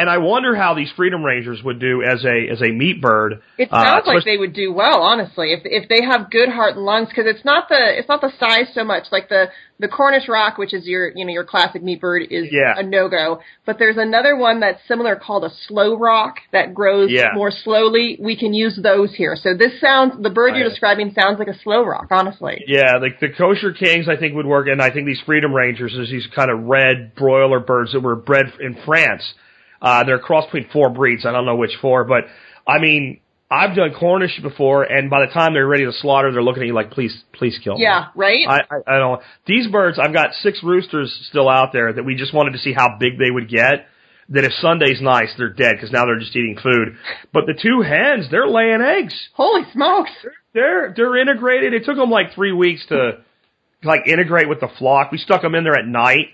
And I wonder how these Freedom Rangers would do as a as a meat bird. It Uh, sounds like they would do well, honestly, if if they have good heart and lungs, because it's not the it's not the size so much. Like the the Cornish rock, which is your you know your classic meat bird, is Yeah. a no go. But there's another one that's similar called a slow rock that grows Yeah. more slowly. We can use those here. So this sounds the bird you're describing sounds like a slow rock, honestly. Yeah, like the kosher kings, I think would work, and I think these freedom rangers is these kind of red broiler birds that were bred in France. Uh, they're cross between four breeds. I don't know which four, but I mean, I've done Cornish before, and by the time they're ready to slaughter, they're looking at you like, please, please kill me. Yeah, right. I, I, I don't. These birds, I've got six roosters still out there that we just wanted to see how big they would get. That if Sunday's nice, they're dead because now they're just eating food. But the two hens, they're laying eggs Holy smokes! they're they're integrated. It took them like three weeks to like integrate with the flock. We stuck them in there at night.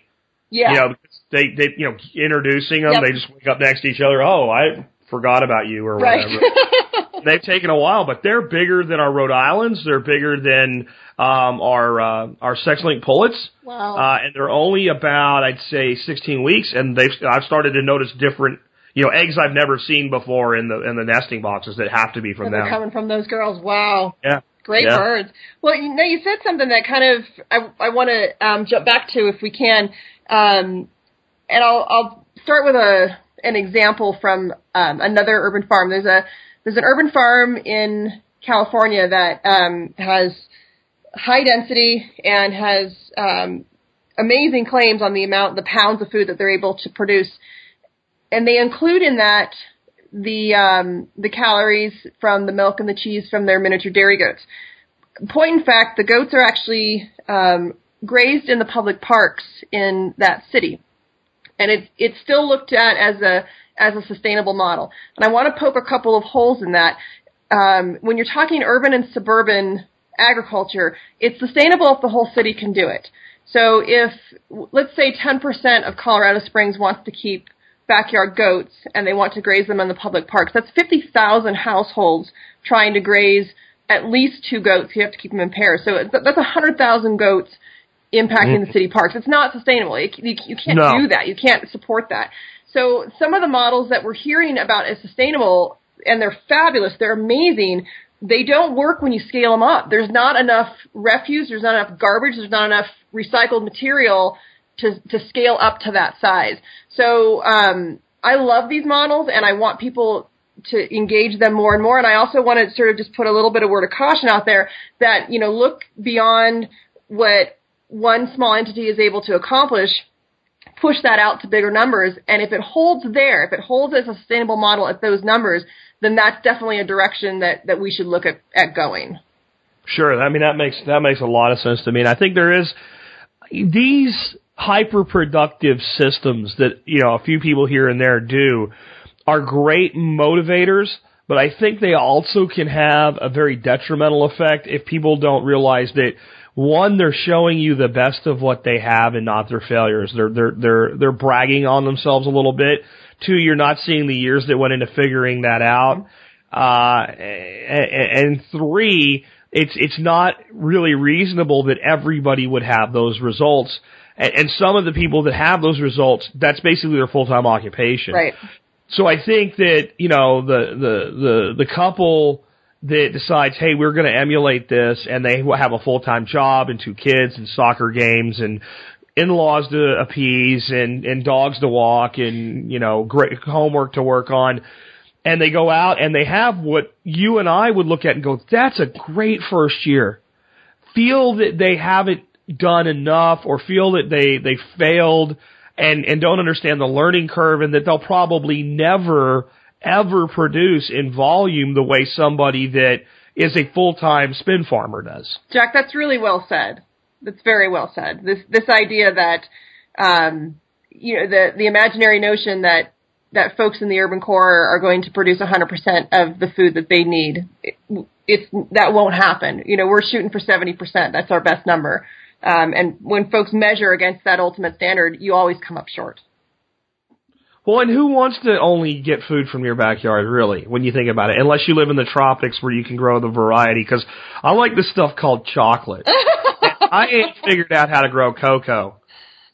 Yeah, You know, because they they you know introducing them. Yep. They just wake up next to each other. Oh, I forgot about you or right. whatever. They've taken a while, but they're bigger than our Rhode Islands. They're bigger than um, our uh, our sex-linked pullets. wow. Uh, and they're only about, I'd say, 16 weeks, and they've, I've started to notice different, you know, eggs I've never seen before in the, in the nesting boxes that have to be from They're them. coming from those girls. Wow. Yeah. Great Yeah. birds. Well, you know, you said something that kind of I, I want to um, jump back to if we can, um, and I'll I'll start with a an example from um, another urban farm. There's a there's an urban farm in California that um, has high density and has um, amazing claims on the amount, the pounds of food that they're able to produce, and they include in that the um, the calories from the milk and the cheese from their miniature dairy goats. Point in fact, the goats are actually um, grazed in the public parks in that city, and it's it's still looked at as a as a sustainable model. And I want to poke a couple of holes in that. Um, when you're talking urban and suburban agriculture, it's sustainable if the whole city can do it. So if let's say 10% of Colorado Springs wants to keep backyard goats and they want to graze them in the public parks. That's 50,000 households trying to graze at least two goats. You have to keep them in pairs. So that's 100,000 goats impacting the city parks. It's not sustainable. You, you, you can't No. do that. You can't support that. So some of the models that we're hearing about as sustainable, and they're fabulous, they're amazing, they don't work when you scale them up. There's not enough refuse, there's not enough garbage, there's not enough recycled material to to scale up to that size. So um, I love these models, and I want people to engage them more and more. And I also want to sort of just put a little bit of word of caution out there that you know look beyond what one small entity is able to accomplish push that out to bigger numbers. And if it holds there, if it holds as a sustainable model at those numbers, then that's definitely a direction that that we should look at at going. Sure. I mean, that makes, that makes a lot of sense to me. And I think there is these hyper productive systems that, you know, a few people here and there do are great motivators, but I think they also can have a very detrimental effect if people don't realize that one, they're showing you the best of what they have and not their failures. They're, they're, they're, they're bragging on themselves a little bit. Two, you're not seeing the years that went into figuring that out. Uh, and, and three, it's it's not really reasonable that everybody would have those results. And, and some of the people that have those results, that's basically their full time occupation. Right. So I think that you know the the the the couple that decides, hey, we're going to emulate this, and they have a full time job and two kids and soccer games and in-laws to appease and and dogs to walk and you know great homework to work on and they go out and they have what you and I would look at and go, that's a great first year. Feel that they haven't done enough or feel that they, they failed and, and don't understand the learning curve and that they'll probably never ever produce in volume the way somebody that is a full-time spin farmer does. Jack, that's really well said. That's very well said. This this idea that um, you know the the imaginary notion that that folks in the urban core are going to produce 100% of the food that they need. It, it's that won't happen. You know, we're shooting for 70%. That's our best number. Um, and when folks measure against that ultimate standard, you always come up short. Well, and who wants to only get food from your backyard, really, when you think about it? Unless you live in the tropics where you can grow the variety, because I like this stuff called chocolate. I ain't figured out how to grow cocoa.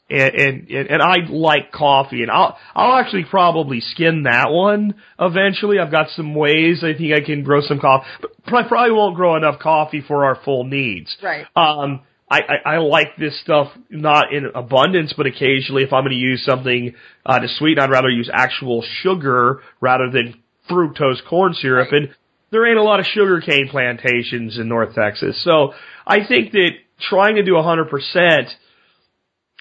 And, and, and I like coffee and I'll, I'll actually probably skin that one eventually. I've got some ways I think I can grow some coffee, but I probably won't grow enough coffee for our full needs. Right. Um, I, I, I like this stuff not in abundance, but occasionally if I'm going to use something uh, to sweeten, I'd rather use actual sugar rather than fructose corn syrup. And there ain't a lot of sugarcane plantations in North Texas. So I think that trying to do 100%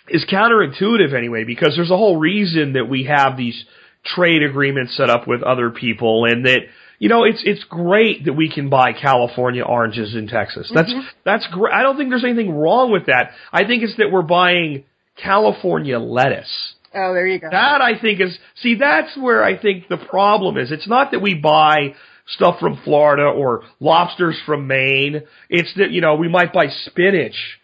is counterintuitive anyway, because there's a whole reason that we have these trade agreements set up with other people and that you know, it's it's great that we can buy California oranges in Texas. That's mm-hmm. that's great. I don't think there's anything wrong with that. I think it's that we're buying California lettuce. Oh, there you go. That I think is see that's where I think the problem is. It's not that we buy stuff from Florida or lobsters from Maine. It's that you know we might buy spinach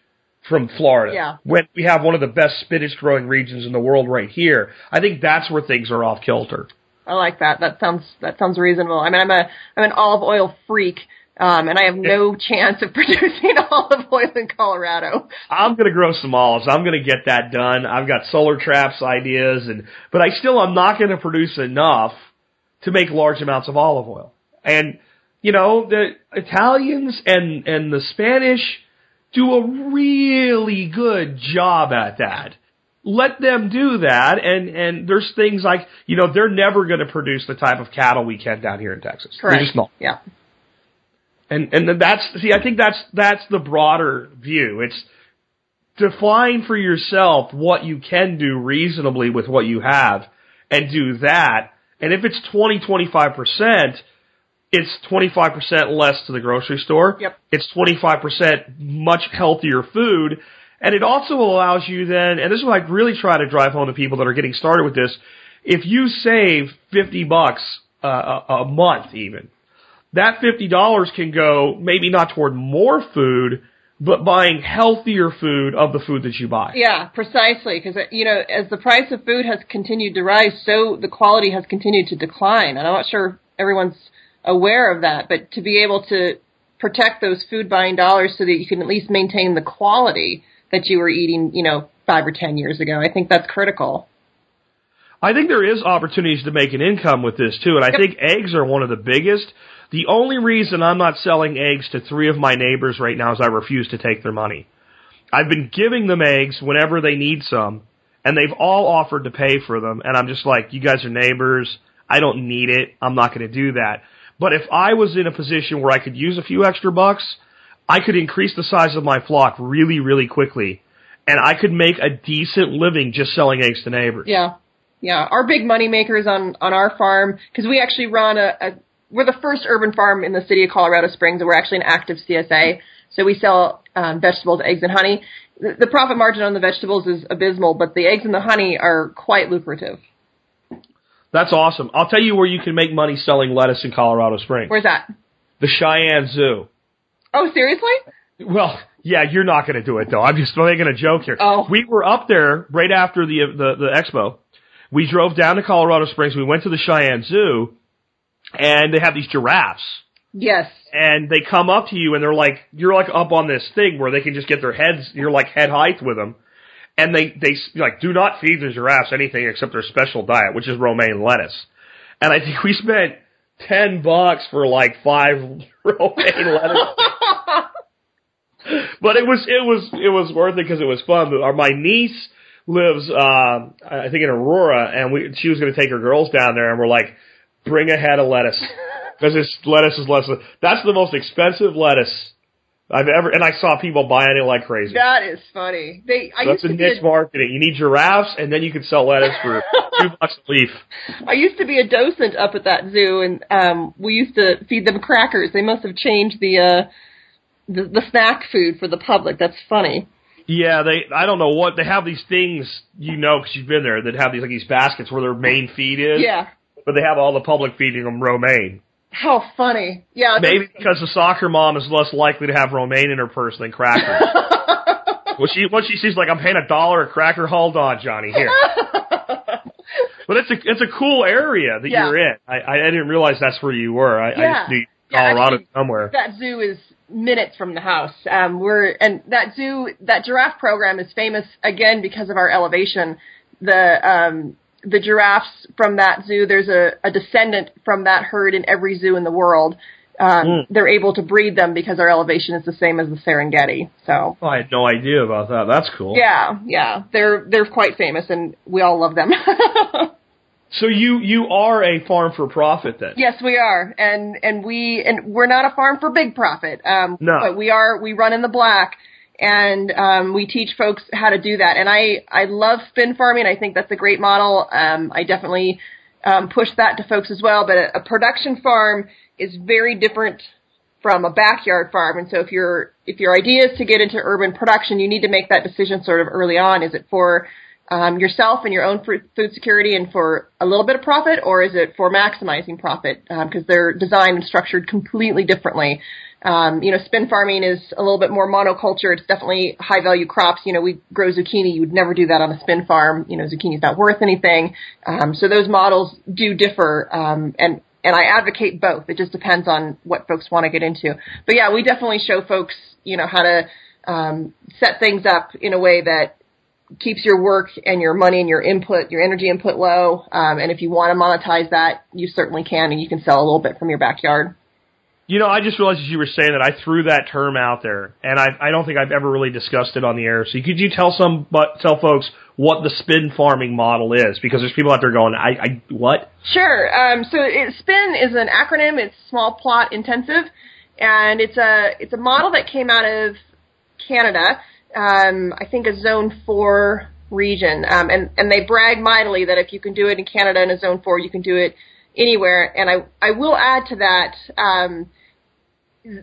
from Florida Yeah. when we have one of the best spinach growing regions in the world right here. I think that's where things are off kilter. I like that. That sounds that sounds reasonable. I mean, I'm a I'm an olive oil freak, um, and I have no chance of producing olive oil in Colorado. I'm gonna grow some olives. I'm gonna get that done. I've got solar traps ideas and, but I still, I'm not gonna produce enough to make large amounts of olive oil. And, you know, the Italians and, and the Spanish do a really good job at that. Let them do that and, and there's things like, you know, they're never gonna produce the type of cattle we can down here in Texas. They're Correct. just not. Yeah. And and then that's see, I think that's that's the broader view. It's define for yourself what you can do reasonably with what you have and do that. And if it's 20, 25%, it's 25% less to the grocery store. Yep. It's 25% much healthier food. And it also allows you then, and this is what I really try to drive home to people that are getting started with this. If you save 50 bucks uh, a, a month even, that $50 can go maybe not toward more food, but buying healthier food of the food that you buy. Yeah, precisely. Because you know, as the price of food has continued to rise, so the quality has continued to decline. And I'm not sure everyone's aware of that, but to be able to protect those food buying dollars so that you can at least maintain the quality that you were eating, you know, five or ten years ago, I think that's critical. I think there is opportunities to make an income with this too, and I Yep. think eggs are one of the biggest. The only reason I'm not selling eggs to three of my neighbors right now is I refuse to take their money. I've been giving them eggs whenever they need some, and they've all offered to pay for them, and I'm just like, you guys are neighbors. I don't need it. I'm not going to do that. But if I was in a position where I could use a few extra bucks, I could increase the size of my flock really, really quickly, and I could make a decent living just selling eggs to neighbors. Yeah, yeah. Our big money makers on on our farm because we actually run a, a we're the first urban farm in the city of Colorado Springs, and we're actually an active CSA. So we sell um, vegetables, eggs, and honey. The, the profit margin on the vegetables is abysmal, but the eggs and the honey are quite lucrative. That's awesome. I'll tell you where you can make money selling lettuce in Colorado Springs. Where's that? The Cheyenne Zoo. Oh, seriously? Well, yeah, you're not going to do it though. I'm just making a joke here. Oh. We were up there right after the, the the expo. We drove down to Colorado Springs. We went to the Cheyenne Zoo, and they have these giraffes. Yes. And they come up to you, and they're like, you're like up on this thing where they can just get their heads. You're like head height with them, and they they like do not feed the giraffes anything except their special diet, which is romaine lettuce. And I think we spent ten bucks for like five romaine lettuce. but it was it was it was worth it because it was fun. Our, my niece lives, uh, I think in Aurora, and we she was going to take her girls down there, and we're like, bring a head of lettuce because this lettuce is less. That's the most expensive lettuce I've ever, and I saw people buying it like crazy. That is funny. They I That's used a to niche a, marketing. You need giraffes, and then you can sell lettuce for two bucks a leaf. I used to be a docent up at that zoo, and um, we used to feed them crackers. They must have changed the uh, the, the snack food for the public. That's funny. Yeah, they. I don't know what they have these things. You know, because you've been there. That have these like these baskets where their main feed is. Yeah. But they have all the public feeding them romaine. How funny. Yeah. Maybe because the soccer mom is less likely to have romaine in her purse than crackers. well, she once she sees like I'm paying a dollar a cracker. Hold on, Johnny. Here. but it's a it's a cool area that Yeah. you're in. I I didn't realize that's where you were. I, I Yeah. just knew Yeah, Colorado actually- somewhere. that zoo is minutes from the house. Um, we're and that zoo, that giraffe program is famous again because of our elevation. The um, the giraffes from that zoo, there's a, a descendant from that herd in every zoo in the world. Um, Mm. They're able to breed them because our elevation is the same as the Serengeti. So Oh, I had no idea about that. That's cool. yeah, yeah, they're they're quite famous, and we all love them. So you you are a farm for profit then? Yes, we are, and and we and we're not a farm for big profit. Um, No. but we are. We run in the black, and um, we teach folks how to do that. And I I love spin farming. I think that's a great model. Um, I definitely um, push that to folks as well. But a, a production farm is very different from a backyard farm. And so if your if your idea is to get into urban production, you need to make that decision sort of early on. Is it for um, yourself and your own food security and for a little bit of profit, or is it for maximizing profit? Because they're designed and structured completely differently. Um, you know, spin farming is a little bit more monoculture. It's definitely high value crops. You know, we grow zucchini. You would never do that on a spin farm. You know, zucchini's not worth anything. Um, so those models do differ. Um, and and I advocate both. It just depends on what folks want to get into. But yeah, we definitely show folks, you know, how to um, set things up in a way that keeps your work and your money and your input, your energy input low. Um, and if you want to monetize that, you certainly can, and you can sell a little bit from your backyard. You know, I just realized as you were saying that I threw that term out there, and I I don't think I've ever really discussed it on the air. So could you tell some but tell folks what the spin farming model is? Because there's people out there going, I I what? Sure. Um, so it, SPIN is an acronym. It's small plot intensive, and it's a it's a model that came out of Canada. Um, I think a Zone Four region, um, and and they brag mightily that if you can do it in Canada in a Zone Four, you can do it anywhere. And I I will add to that. Um,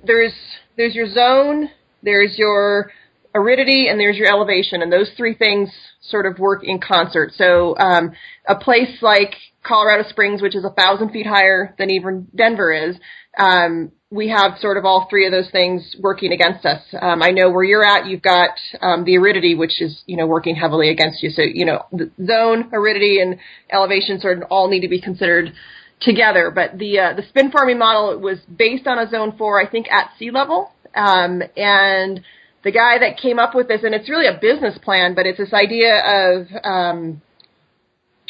there's there's your zone, there's your aridity, and there's your elevation, and those three things sort of work in concert. So um, a place like Colorado Springs, which is a thousand feet higher than even Denver is, um, we have sort of all three of those things working against us. Um, I know where you're at. You've got um, the aridity, which is you know working heavily against you. So you know the zone, aridity, and elevation sort of all need to be considered together. But the uh, the spin farming model was based on a zone four, I think, at sea level. Um, and the guy that came up with this, and it's really a business plan, but it's this idea of um,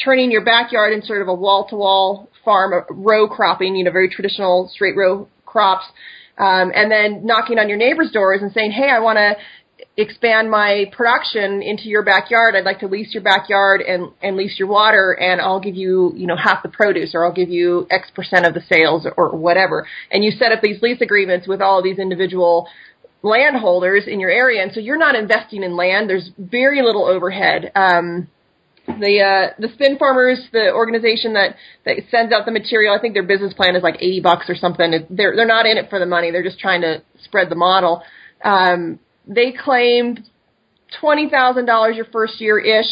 turning your backyard in sort of a wall to wall farm, row cropping, you know, very traditional straight row crops, um, and then knocking on your neighbors' doors and saying, "Hey, I want to." expand my production into your backyard. I'd like to lease your backyard and, and lease your water and I'll give you, you know, half the produce or I'll give you X percent of the sales or, whatever. And you set up these lease agreements with all of these individual landholders in your area. And so you're not investing in land. There's very little overhead. Um, The uh, the Spin Farmers, the organization that that sends out the material, I think their business plan is like eighty bucks or something. It- They're they're not in it for the money. They're just trying to spread the model. Um, they claimed twenty thousand dollars your first year ish,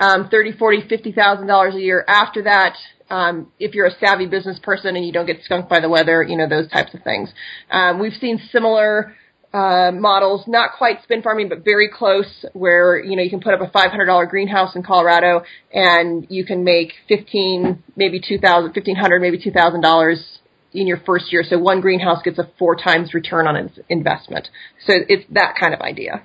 um, thirty, forty, fifty thousand dollars a year after that. Um, if you're a savvy business person and you don't get skunked by the weather, you know those types of things. Um, we've seen similar uh, models, not quite spin farming, but very close, where you know you can put up a five hundred dollar greenhouse in Colorado and you can make fifteen, maybe two thousand, fifteen hundred, maybe two thousand dollars in your first year. So one greenhouse gets a four times return on its investment. So it's that kind of idea.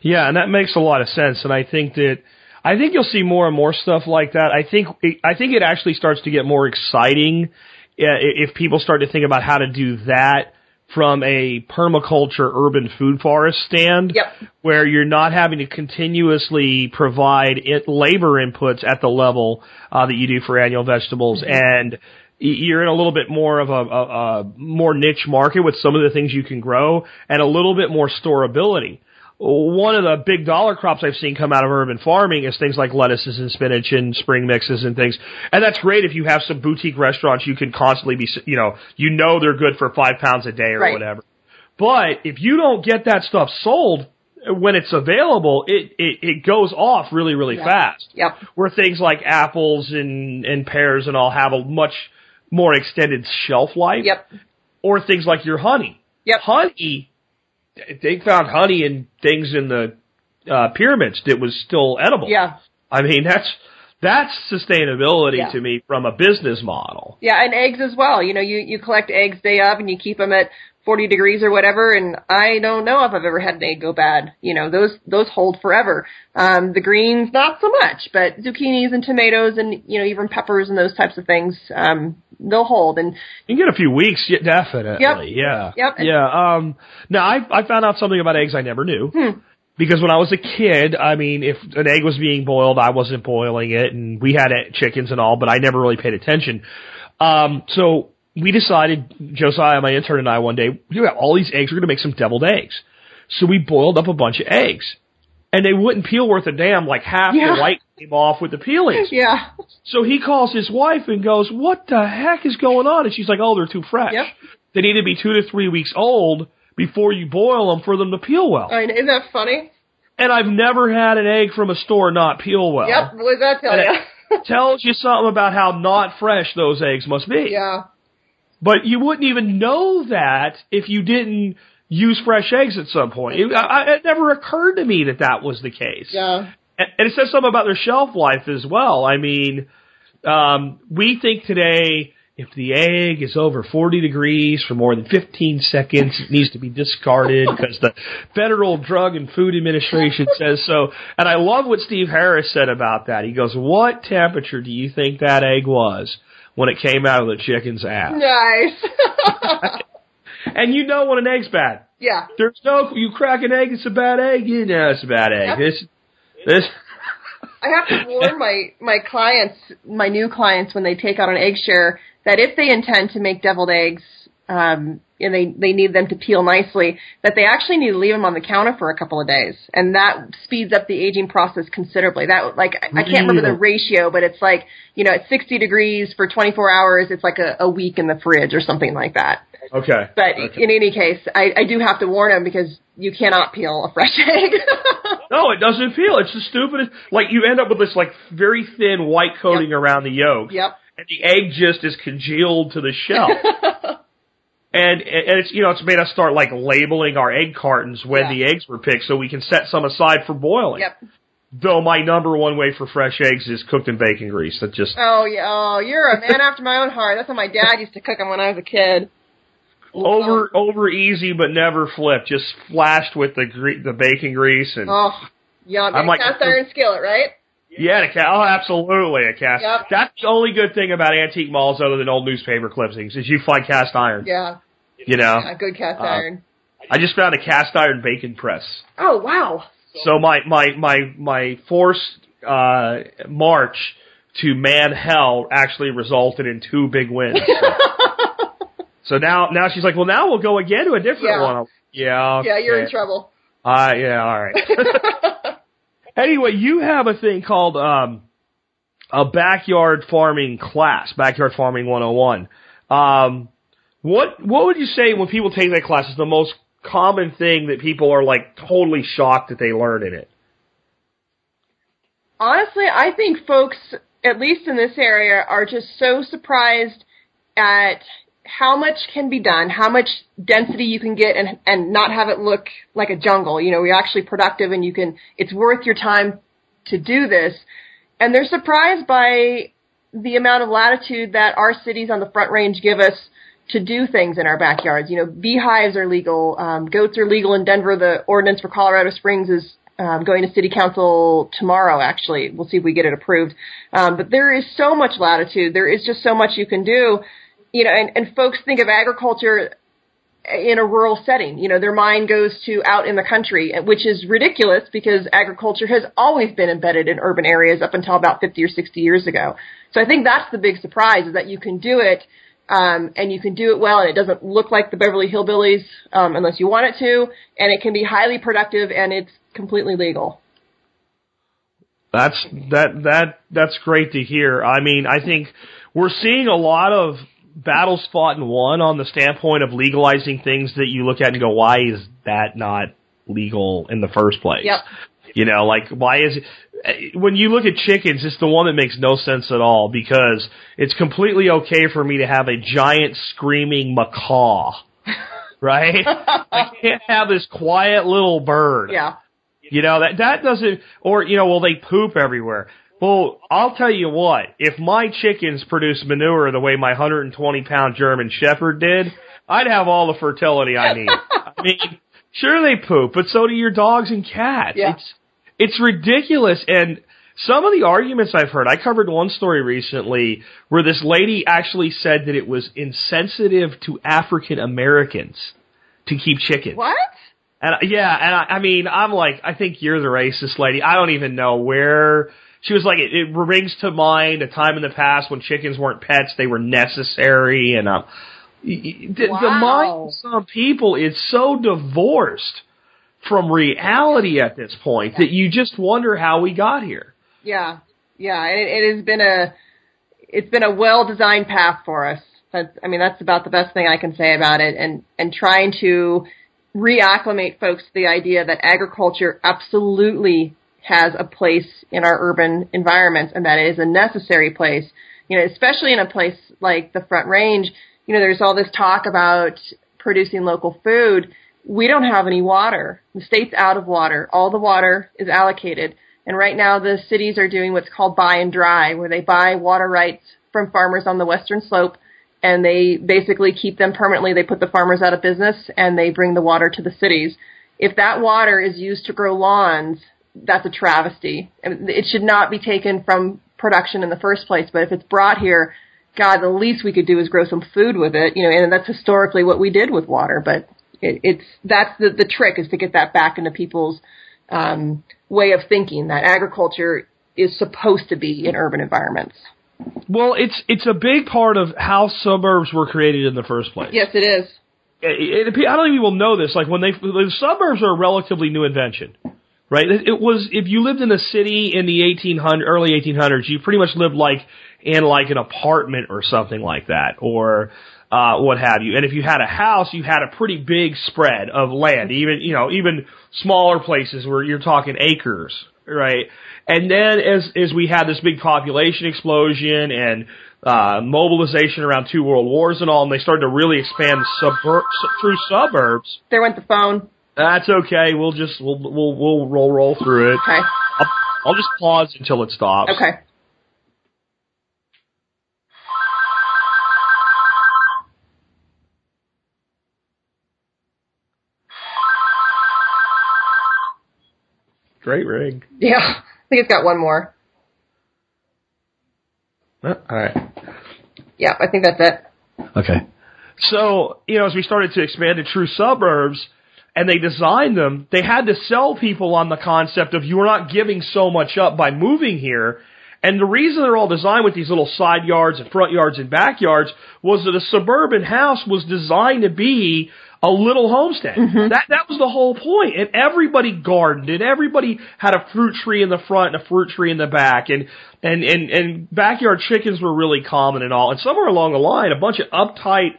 Yeah, and that makes a lot of sense. And I think that I think you'll see more and more stuff like that. I think I think it actually starts to get more exciting uh, if people start to think about how to do that from a permaculture urban food forest stand Yep. where you're not having to continuously provide it, labor inputs at the level uh, that you do for annual vegetables. And you're in a little bit more of a, a, a more niche market with some of the things you can grow and a little bit more storability one of the big dollar crops I've seen come out of urban farming is things like lettuces and spinach and spring mixes and things. And that's great if you have some boutique restaurants you can constantly be, you know, you know they're good for five pounds a day or Right. whatever. But if you don't get that stuff sold when it's available, it, it, it goes off really, really Yeah. fast. Yep. Where things like apples and, and pears and all have a much more extended shelf life. Yep. Or things like your honey Yep. honey, they found honey and things in the uh, pyramids that was still edible. Yeah. I mean that's that's sustainability Yeah. to me from a business model. Yeah, and eggs as well. You know, you you collect eggs day of and you keep them at 40 degrees or whatever. And I don't know if I've ever had an egg go bad. You know, those those hold forever. Um, the greens not so much, but zucchinis and tomatoes and you know even peppers and those types of things, um, they'll hold. And You can get a few weeks, definitely. Yep. Yeah. Yep. Yeah. Um. Now I I found out something about eggs I never knew. Hmm. Because when I was a kid, I mean, if an egg was being boiled, I wasn't boiling it, and we had chickens and all, but I never really paid attention. Um, so we decided, Josiah, my intern, and I, one day, we got all these eggs. We're going to make some deviled eggs. So we boiled up a bunch of eggs, and they wouldn't peel worth a damn. Like half Yeah. the white came off with the peelings. yeah, So he calls his wife and goes, "What the heck is going on?" And she's like, "Oh, they're too fresh. Yep. They need to be two to three weeks old before you boil them for them to peel well." I mean, isn't that funny? and I've never had an egg from a store not peel well. yep, what does that tell And you? tells you something about how not fresh those eggs must be. yeah, But you wouldn't even know that if you didn't use fresh eggs at some point. It, I, it never occurred to me that that was the case. yeah, And and it says something about their shelf life as well. I mean, um, we think today if the egg is over 40 degrees for more than 15 seconds, it needs to be discarded because the Federal Drug and Food Administration says so. And I love what Steve Harris said about that. He goes, what temperature do you think that egg was when it came out of the chicken's ass? nice. And you know when an egg's bad. yeah, There's no, you crack an egg, it's a bad egg. You know it's a bad egg. This, this, I have to warn my my clients, my new clients, when they take out an egg share, that if they intend to make deviled eggs, um, and they they need them to peel nicely, that they actually need to leave them on the counter for a couple of days, and that speeds up the aging process considerably. That like I I can't remember the ratio, but it's like you know at 60 degrees for 24 hours, it's like a, a week in the fridge or something like that. okay. But Okay. in any case, I, I do have to warn them because you cannot peel a fresh egg. No, it doesn't peel. It's the stupidest. Like you end up with this like very thin white coating around the yolk, yep. and the egg just is congealed to the shell. and and it's you know it's made us start like labeling our egg cartons when Yeah. the eggs were picked, so we can set some aside for boiling. Yep. Though my number one way for fresh eggs is cooked in bacon grease. That just Oh yeah, oh you're a man after my own heart. That's how my dad used to cook them when I was a kid. over over easy, but never flip. Just flashed with the gre- the bacon grease and Oh, yum! I'm like- cast iron skillet, right? Yeah, a cast. Oh, absolutely, a cast. Yep. That's the only good thing about antique malls, other than old newspaper clippings, is you find cast iron. Yeah, You know, a good cast Uh, iron. I just found a cast iron bacon press. Oh wow! So my my my my forced uh, march to man hell actually resulted in two big wins. so now now she's like, well, now we'll go again to a different Yeah. one. Yeah. yeah, you're in trouble. Uh, yeah, all right. anyway, you have a thing called um, a backyard farming class, backyard farming 101. Um, what what would you say when people take that class is the most common thing that people are like totally shocked that they learn in it? Honestly, I think folks, at least in this area, are just so surprised at how much can be done, how much density you can get and and not have it look like a jungle. You know, you're actually productive and you can it's worth your time to do this. And they're surprised by the amount of latitude that our cities on the front range give us to do things in our backyards. You know, beehives are legal, um, goats are legal in Denver. The ordinance for Colorado Springs is um, going to city council tomorrow. Actually, we'll see if we get it approved. Um, but there is so much latitude. There is just so much you can do. You know, and, and folks think of agriculture in a rural setting. You know, their mind goes to out in the country, which is ridiculous because agriculture has always been embedded in urban areas up until about 50 or 60 years ago. So I think that's the big surprise is that you can do it um, and you can do it well, and it doesn't look like the Beverly Hillbillies um, unless you want it to, and it can be highly productive, and it's completely legal. That's that that that's great to hear. I mean, I think we're seeing a lot of battles fought and won on the standpoint of legalizing things that you look at and go, why is that not legal in the first place? Yep. You know, like why is it, Uh, when you look at chickens, it's the one that makes no sense at all because it's completely okay for me to have a giant screaming macaw, right? I can't have this quiet little bird. Yeah. You know, that, that doesn't, or, you know, well, they poop everywhere. Well, I'll tell you what, if my chickens produce manure the way my 120 pound German Shepherd did, I'd have all the fertility I need. I mean, sure they poop, but so do your dogs and cats. Yeah. It's, it's ridiculous. And some of the arguments I've heard, I covered one story recently where this lady actually said that it was insensitive to African Americans to keep chickens. What? And yeah, and I, I mean, I'm like, I think you're the racist lady. I don't even know where. She was like, it, it brings to mind a time in the past when chickens weren't pets; they were necessary. And um, the, the Wow. mind of some people is so divorced from reality at this point that you just wonder how we got here. Yeah, yeah, it, it has been a it's been a well designed path for us. That's I mean that's about the best thing I can say about it, and and trying to reacclimate folks to the idea that agriculture absolutely has a place in our urban environments and that it is a necessary place. You know, especially in a place like the Front Range. You know, there's all this talk about producing local food. We don't have any water. The state's out of water. All the water is allocated. And right now the cities are doing what's called buy and dry, where they buy water rights from farmers on the western slope and they basically keep them permanently. They put the farmers out of business and they bring the water to the cities. If that water is used to grow lawns, that's a travesty. It should not be taken from production in the first place, but if it's brought here, God, the least we could do is grow some food with it, you know, and that's historically what we did with water, but it, it's, that's the, the trick is to get that back into people's, um, way of thinking that agriculture is supposed to be in urban environments. Well, it's it's a big part of how suburbs were created in the first place. Yes, it is. it, it, I don't think people know this. Like when they, the suburbs are a relatively new invention, right? It, it was if you lived in a city in the 1800 early 1800s, you pretty much lived like in like an apartment or something like that, or uh, what have you. And if you had a house, you had a pretty big spread of land, even you know even smaller places where you're talking acres, right? And then as as we had this big population explosion and uh, mobilization around two world wars and all, and they started to really expand subur- through suburbs. There went the phone. That's okay. We'll just we'll we'll we'll roll roll through it. Okay. I'll, I'll just pause until it stops. Okay. Great rig. Yeah. I think it's got one more. Uh, All right. Yeah, I think that's it. Okay. So, you know, as we started to expand to true suburbs and they designed them, they had to sell people on the concept of you're not giving so much up by moving here. And the reason they're all designed with these little side yards and front yards and backyards was that a suburban house was designed to be a little homestead. That that was the whole point. And everybody gardened and everybody had a fruit tree in the front and a fruit tree in the back and and and, and backyard chickens were really common and all. And somewhere along the line a bunch of uptight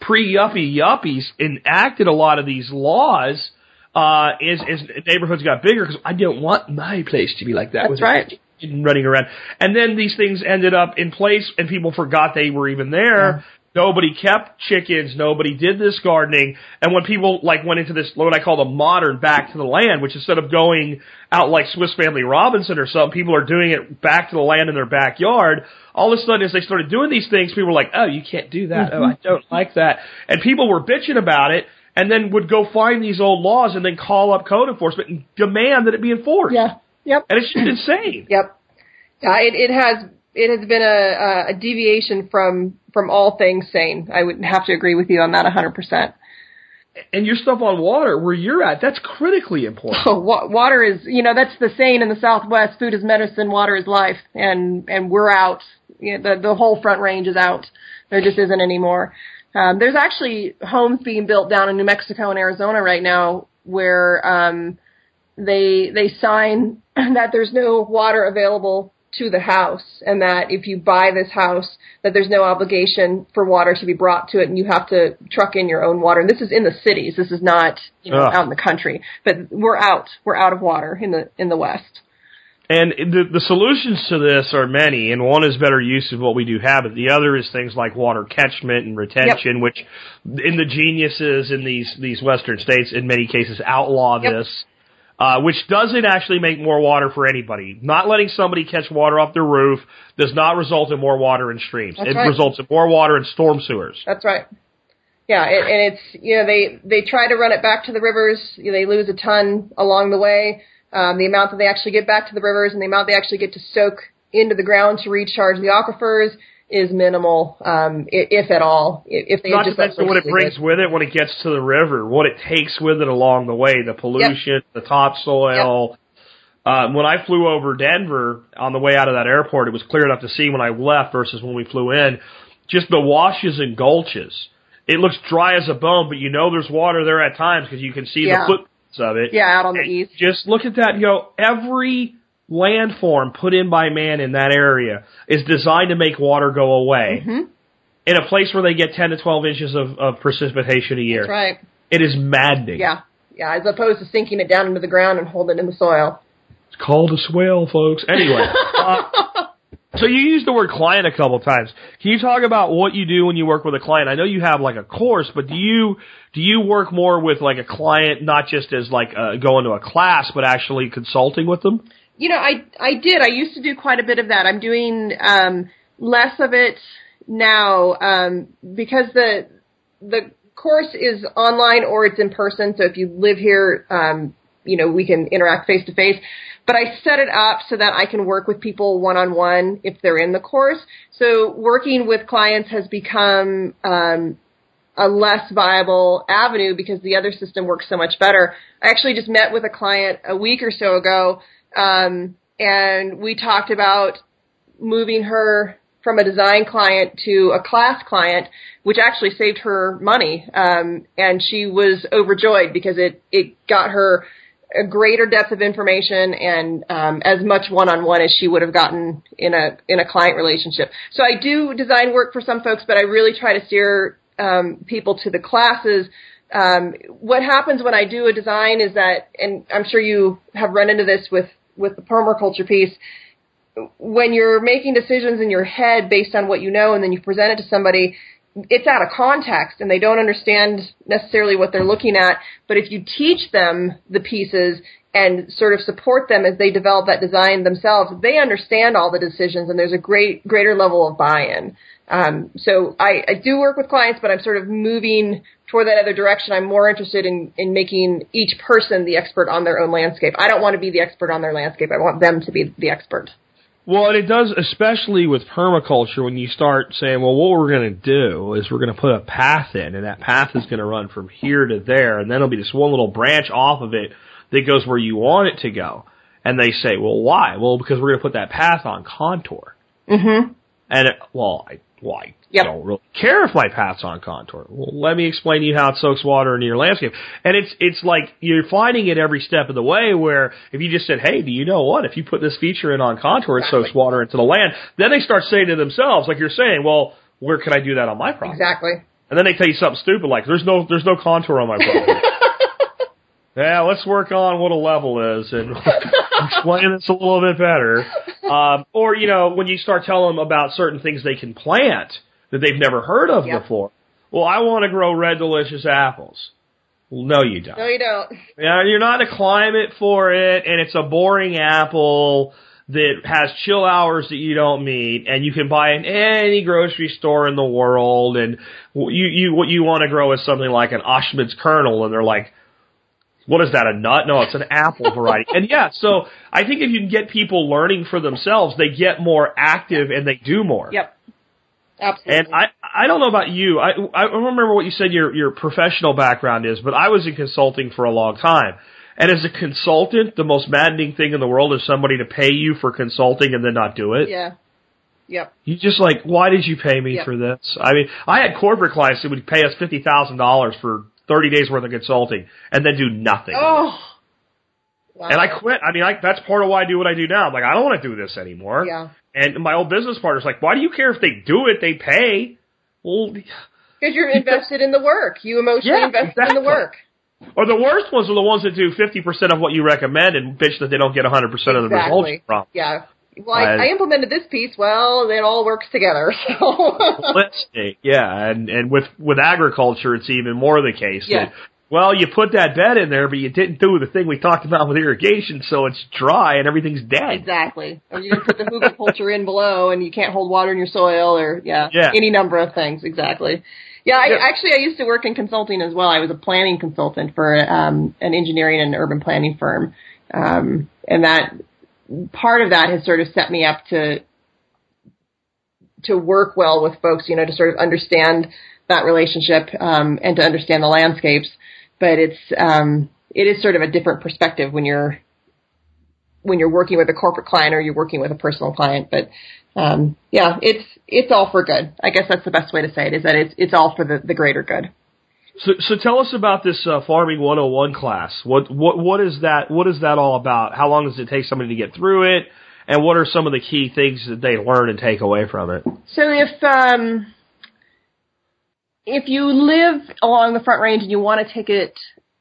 pre yuppie yuppies enacted a lot of these laws uh as as neighborhoods got bigger because I didn't want my place to be like that. That's with right. running around. And then these things ended up in place and people forgot they were even there. Nobody kept chickens. Nobody did this gardening. And when people like went into this, what I call the modern back to the land, which instead of going out like Swiss Family Robinson or something, people are doing it back to the land in their backyard. All of a sudden, as they started doing these things, people were like, "Oh, you can't do that. Oh, I mm-hmm. don't like that." And people were bitching about it, and then would go find these old laws and then call up code enforcement and demand that it be enforced. Yeah. Yep. And it's just insane. Yep. Yeah, it, it has it has been a, a deviation from from all things sane. I would have to agree with you on that 100%. and your stuff on water where you're at, that's critically important. Oh, wa- water is, you know, that's the saying in the Southwest: food is medicine, water is life, and and we're out. You know, the the whole Front Range is out. There just isn't anymore. Um, there's actually homes being built down in New Mexico and Arizona right now where um, they they sign that there's no water available to the house, and that if you buy this house, that there's no obligation for water to be brought to it, and you have to truck in your own water. And this is in the cities. This is not you know, out in the country. But we're out. We're out of water in the in the West. And the, the solutions to this are many, and one is better use of what we do have, but the other is things like water catchment and retention, which in the geniuses in these, these western states in many cases outlaw Yep. this, uh, which doesn't actually make more water for anybody. Not letting somebody catch water off their roof does not result in more water in streams. That's it right. results in more water in storm sewers. That's right. Yeah, it, and it's you know they they try to run it back to the rivers. You know, they lose a ton along the way. Um, the amount that they actually get back to the rivers and the amount they actually get to soak into the ground to recharge the aquifers is minimal, um, i- if at all. If they Not to just mention what it brings with it when it gets to the river, what it takes with it along the way, the pollution, the topsoil. Uh, when I flew over Denver on the way out of that airport, it was clear enough to see when I left versus when we flew in. Just the washes and gulches. It looks dry as a bone, but you know there's water there at times because you can see Yeah. the footprints of it. Yeah, out on the And east. Just look at that and go, every landform put in by man in that area is designed to make water go away Mm-hmm. in a place where they get 10 to 12 inches of, of precipitation a year. That's right. It is maddening. Yeah, yeah. As opposed to sinking it down into the ground and holding it in the soil. It's called a swale, folks. Anyway. uh, so you used the word client a couple times. Can you talk about what you do when you work with a client? I know you have like a course, but do you do you work more with like a client, not just as like uh, going to a class, but actually consulting with them? You know, I I did. I used to do quite a bit of that. I'm doing um, less of it now um, because the the course is online or it's in person. So if you live here, um, you know, we can interact face to face. But I set it up so that I can work with people one on one if they're in the course. So working with clients has become um, a less viable avenue because the other system works so much better. I actually just met with a client a week or so ago, um, and we talked about moving her from a design client to a class client, which actually saved her money. Um, and she was overjoyed because it, it got her a greater depth of information and um, as much one-on-one as she would have gotten in a in a client relationship. So I do design work for some folks, but I really try to steer um, people to the classes. Um, what happens when I do a design is that, and I'm sure you have run into this with with the permaculture piece when you're making decisions in your head based on what you know and then you present it to somebody, it's out of context and they don't understand necessarily what they're looking at. But if you teach them the pieces and sort of support them as they develop that design themselves, they understand all the decisions and there's a great, greater level of buy-in. Um, so I, I do work with clients, but I'm sort of moving toward that other direction. I'm more interested in, in making each person the expert on their own landscape. I don't want to be the expert on their landscape. I want them to be the expert. Well, and it does, especially with permaculture, when you start saying, well, what we're going to do is we're going to put a path in, and that path is going to run from here to there, and then it'll be this one little branch off of it that goes where you want it to go. And they say, well, why? Well, because we're going to put that path on contour. Mm-hmm. And it, well, I, well, I Yep. don't really care if my path's on contour. Well, let me explain to you how it soaks water into your landscape. And it's, it's like you're finding it every step of the way where if you just said, hey, do you know what? If you put this feature in on contour, it soaks water into the land. Then they start saying to themselves, like you're saying, well, where can I do that on my property? Exactly. And then they tell you something stupid like, there's no, there's no contour on my property. yeah, let's work on what a level is and explain this a little bit better. Um, or, you know, when you start telling them about certain things they can plant that they've never heard of Yep. before. Well, I want to grow red delicious apples. Well, no, you don't. No, you don't. Yeah, you're not in a climate for it, and it's a boring apple that has chill hours that you don't meet, and you can buy in any grocery store in the world, and you you what you want to grow is something like an Ashmead's Kernel, and they're like, what is that, a nut? No, it's an apple variety. And yeah, so I think if you can get people learning for themselves, they get more active and they do more. Yep. Absolutely. And I, I don't know about you. I, I remember what you said your, your professional background is, but I was in consulting for a long time. And as a consultant, the most maddening thing in the world is somebody to pay you for consulting and then not do it. yeah. Yep. You just like, why did you pay me Yep. for this? I mean, I had corporate clients that would pay us fifty thousand dollars for thirty days worth of consulting and then do nothing. Oh. Wow. And I quit. I mean, I, that's part of why I do what I do now. I'm like, I don't want to do this anymore. Yeah. And my old business partner's like, why do you care if they do it? They pay. Well, Because you're invested in the work. You emotionally Yeah, invested in the work. Or the worst ones are the ones that do 50% of what you recommend and bitch that they don't get 100% of the results from. Yeah. Well, I, I- implemented this piece. Well, it all works together. So. Let's see. Yeah, and, and with, with agriculture, it's even more the case. Yeah. that, well, you put that bed in there, but you didn't do the thing we talked about with irrigation, so it's dry and everything's dead. Exactly. Or you put the hugelkultur in below and you can't hold water in your soil or yeah, Yeah. any number of things. Exactly. Yeah, I, Yeah. actually I used to work in consulting as well. I was a planning consultant for um, an engineering and urban planning firm. Um, and that part of that has sort of set me up to to work well with folks, you know, to sort of understand that relationship um, and to understand the landscapes. But it's um, it is sort of a different perspective when you're when you're working with a corporate client or you're working with a personal client. But um, yeah, it's it's all for good. I guess that's the best way to say it. Is that it's it's all for the, the greater good. So, so tell us about this uh, Farming 101 class. What, what, what is that? What is that all about? How long does it take somebody to get through it? And what are some of the key things that they learn and take away from it? So if um, if you live along the Front Range and you want to take it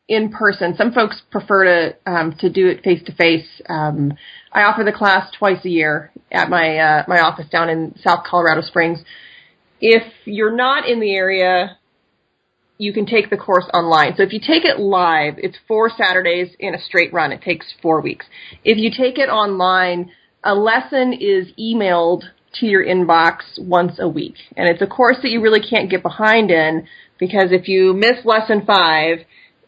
in person, some folks prefer to um, to do it face to face. I offer the class twice a year at my uh, my office down in South Colorado Springs. If you're not in the area, you can take the course online. So if you take it live, it's four Saturdays in a straight run. It takes four weeks. If you take it online, a lesson is emailed to your inbox once a week. And it's a course that you really can't get behind in because if you miss lesson five,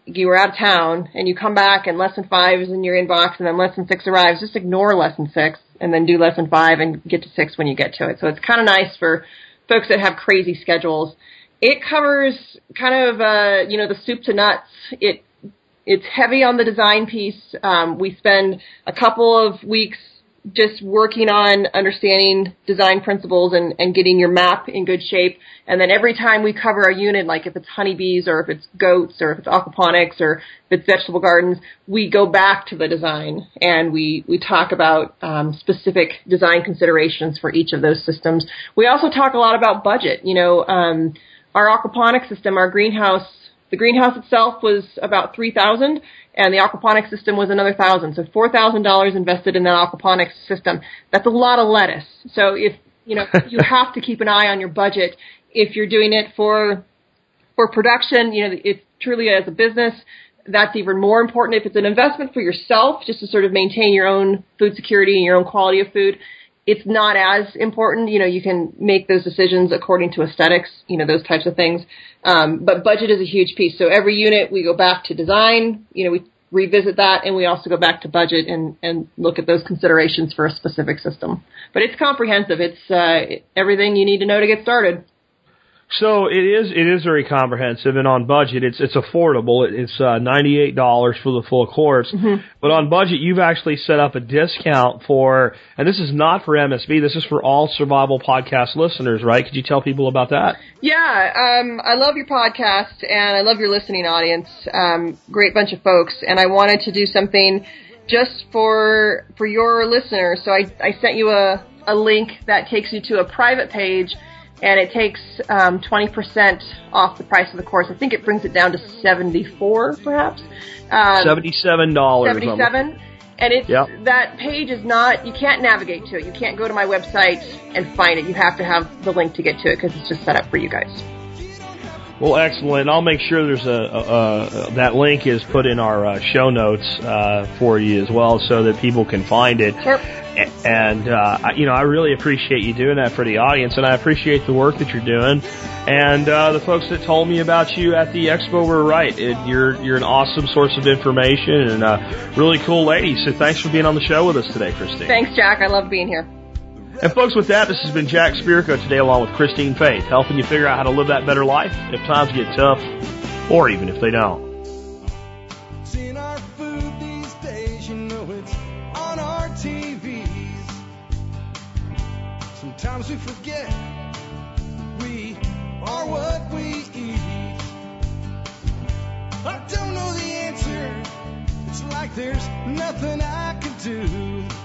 you were out of town and you come back and lesson five is in your inbox and then lesson six arrives, just ignore lesson six and then do lesson five and get to six when you get to it. So it's kind of nice for folks that have crazy schedules. It covers kind of, uh, you know, the soup to nuts. It, it's heavy on the design piece. Um, we spend a couple of weeks just working on understanding design principles and, and getting your map in good shape. And then every time we cover a unit, like if it's honeybees or if it's goats or if it's aquaponics or if it's vegetable gardens, we go back to the design and we, we talk about um, specific design considerations for each of those systems. We also talk a lot about budget. You know, um, our aquaponics system, our greenhouse, the greenhouse itself was about three thousand, and the aquaponics system was another thousand. So four thousand dollars invested in that aquaponics system. That's a lot of lettuce. So if you know, you have to keep an eye on your budget if you're doing it for for production. You know, it's truly as a business. That's even more important if it's an investment for yourself, just to sort of maintain your own food security and your own quality of food it's not as important. You know, you can make those decisions according to aesthetics, you know, those types of things. Um, but budget is a huge piece. So every unit we go back to design, you know, we revisit that and we also go back to budget and, and look at those considerations for a specific system. But it's comprehensive. It's, uh, everything you need to know to get started. So it is it is very comprehensive and on budget it's it's affordable. It, it's uh, ninety eight dollars for the full course, Mm-hmm. but on budget you've actually set up a discount for and this is not for MSB. This is for all Survival Podcast listeners, right? Could you tell people about that? Yeah, um, I love your podcast and I love your listening audience. Um, great bunch of folks, and I wanted to do something just for for your listeners. So I I sent you a a link that takes you to a private page, and it takes um, 20% off the price of the course. I think it brings it down to 74, perhaps. Um, Seventy seven dollars. 77 and it's Yep. that page is not you can't navigate to it you can't go to my website and find it you have to have the link to get to it because it's just set up for you guys Well, excellent. I'll make sure there's a, a, a that link is put in our uh, show notes uh, for you as well, so that people can find it. Sure. And uh, I- you know, I really appreciate you doing that for the audience, and I appreciate the work that you're doing. And uh, the folks that told me about you at the expo were right. It, you're you're an awesome source of information and a really cool lady. So thanks for being on the show with us today, Christine. thanks jack i love being here And folks, with that, this has been Jack Spirko today, along with Christine Faith, helping you figure out how to live that better life if times get tough, or even if they don't. It's in our food these days, you know it's on our TVs. Sometimes we forget we are what we eat. I don't know the answer. It's like there's nothing I can do.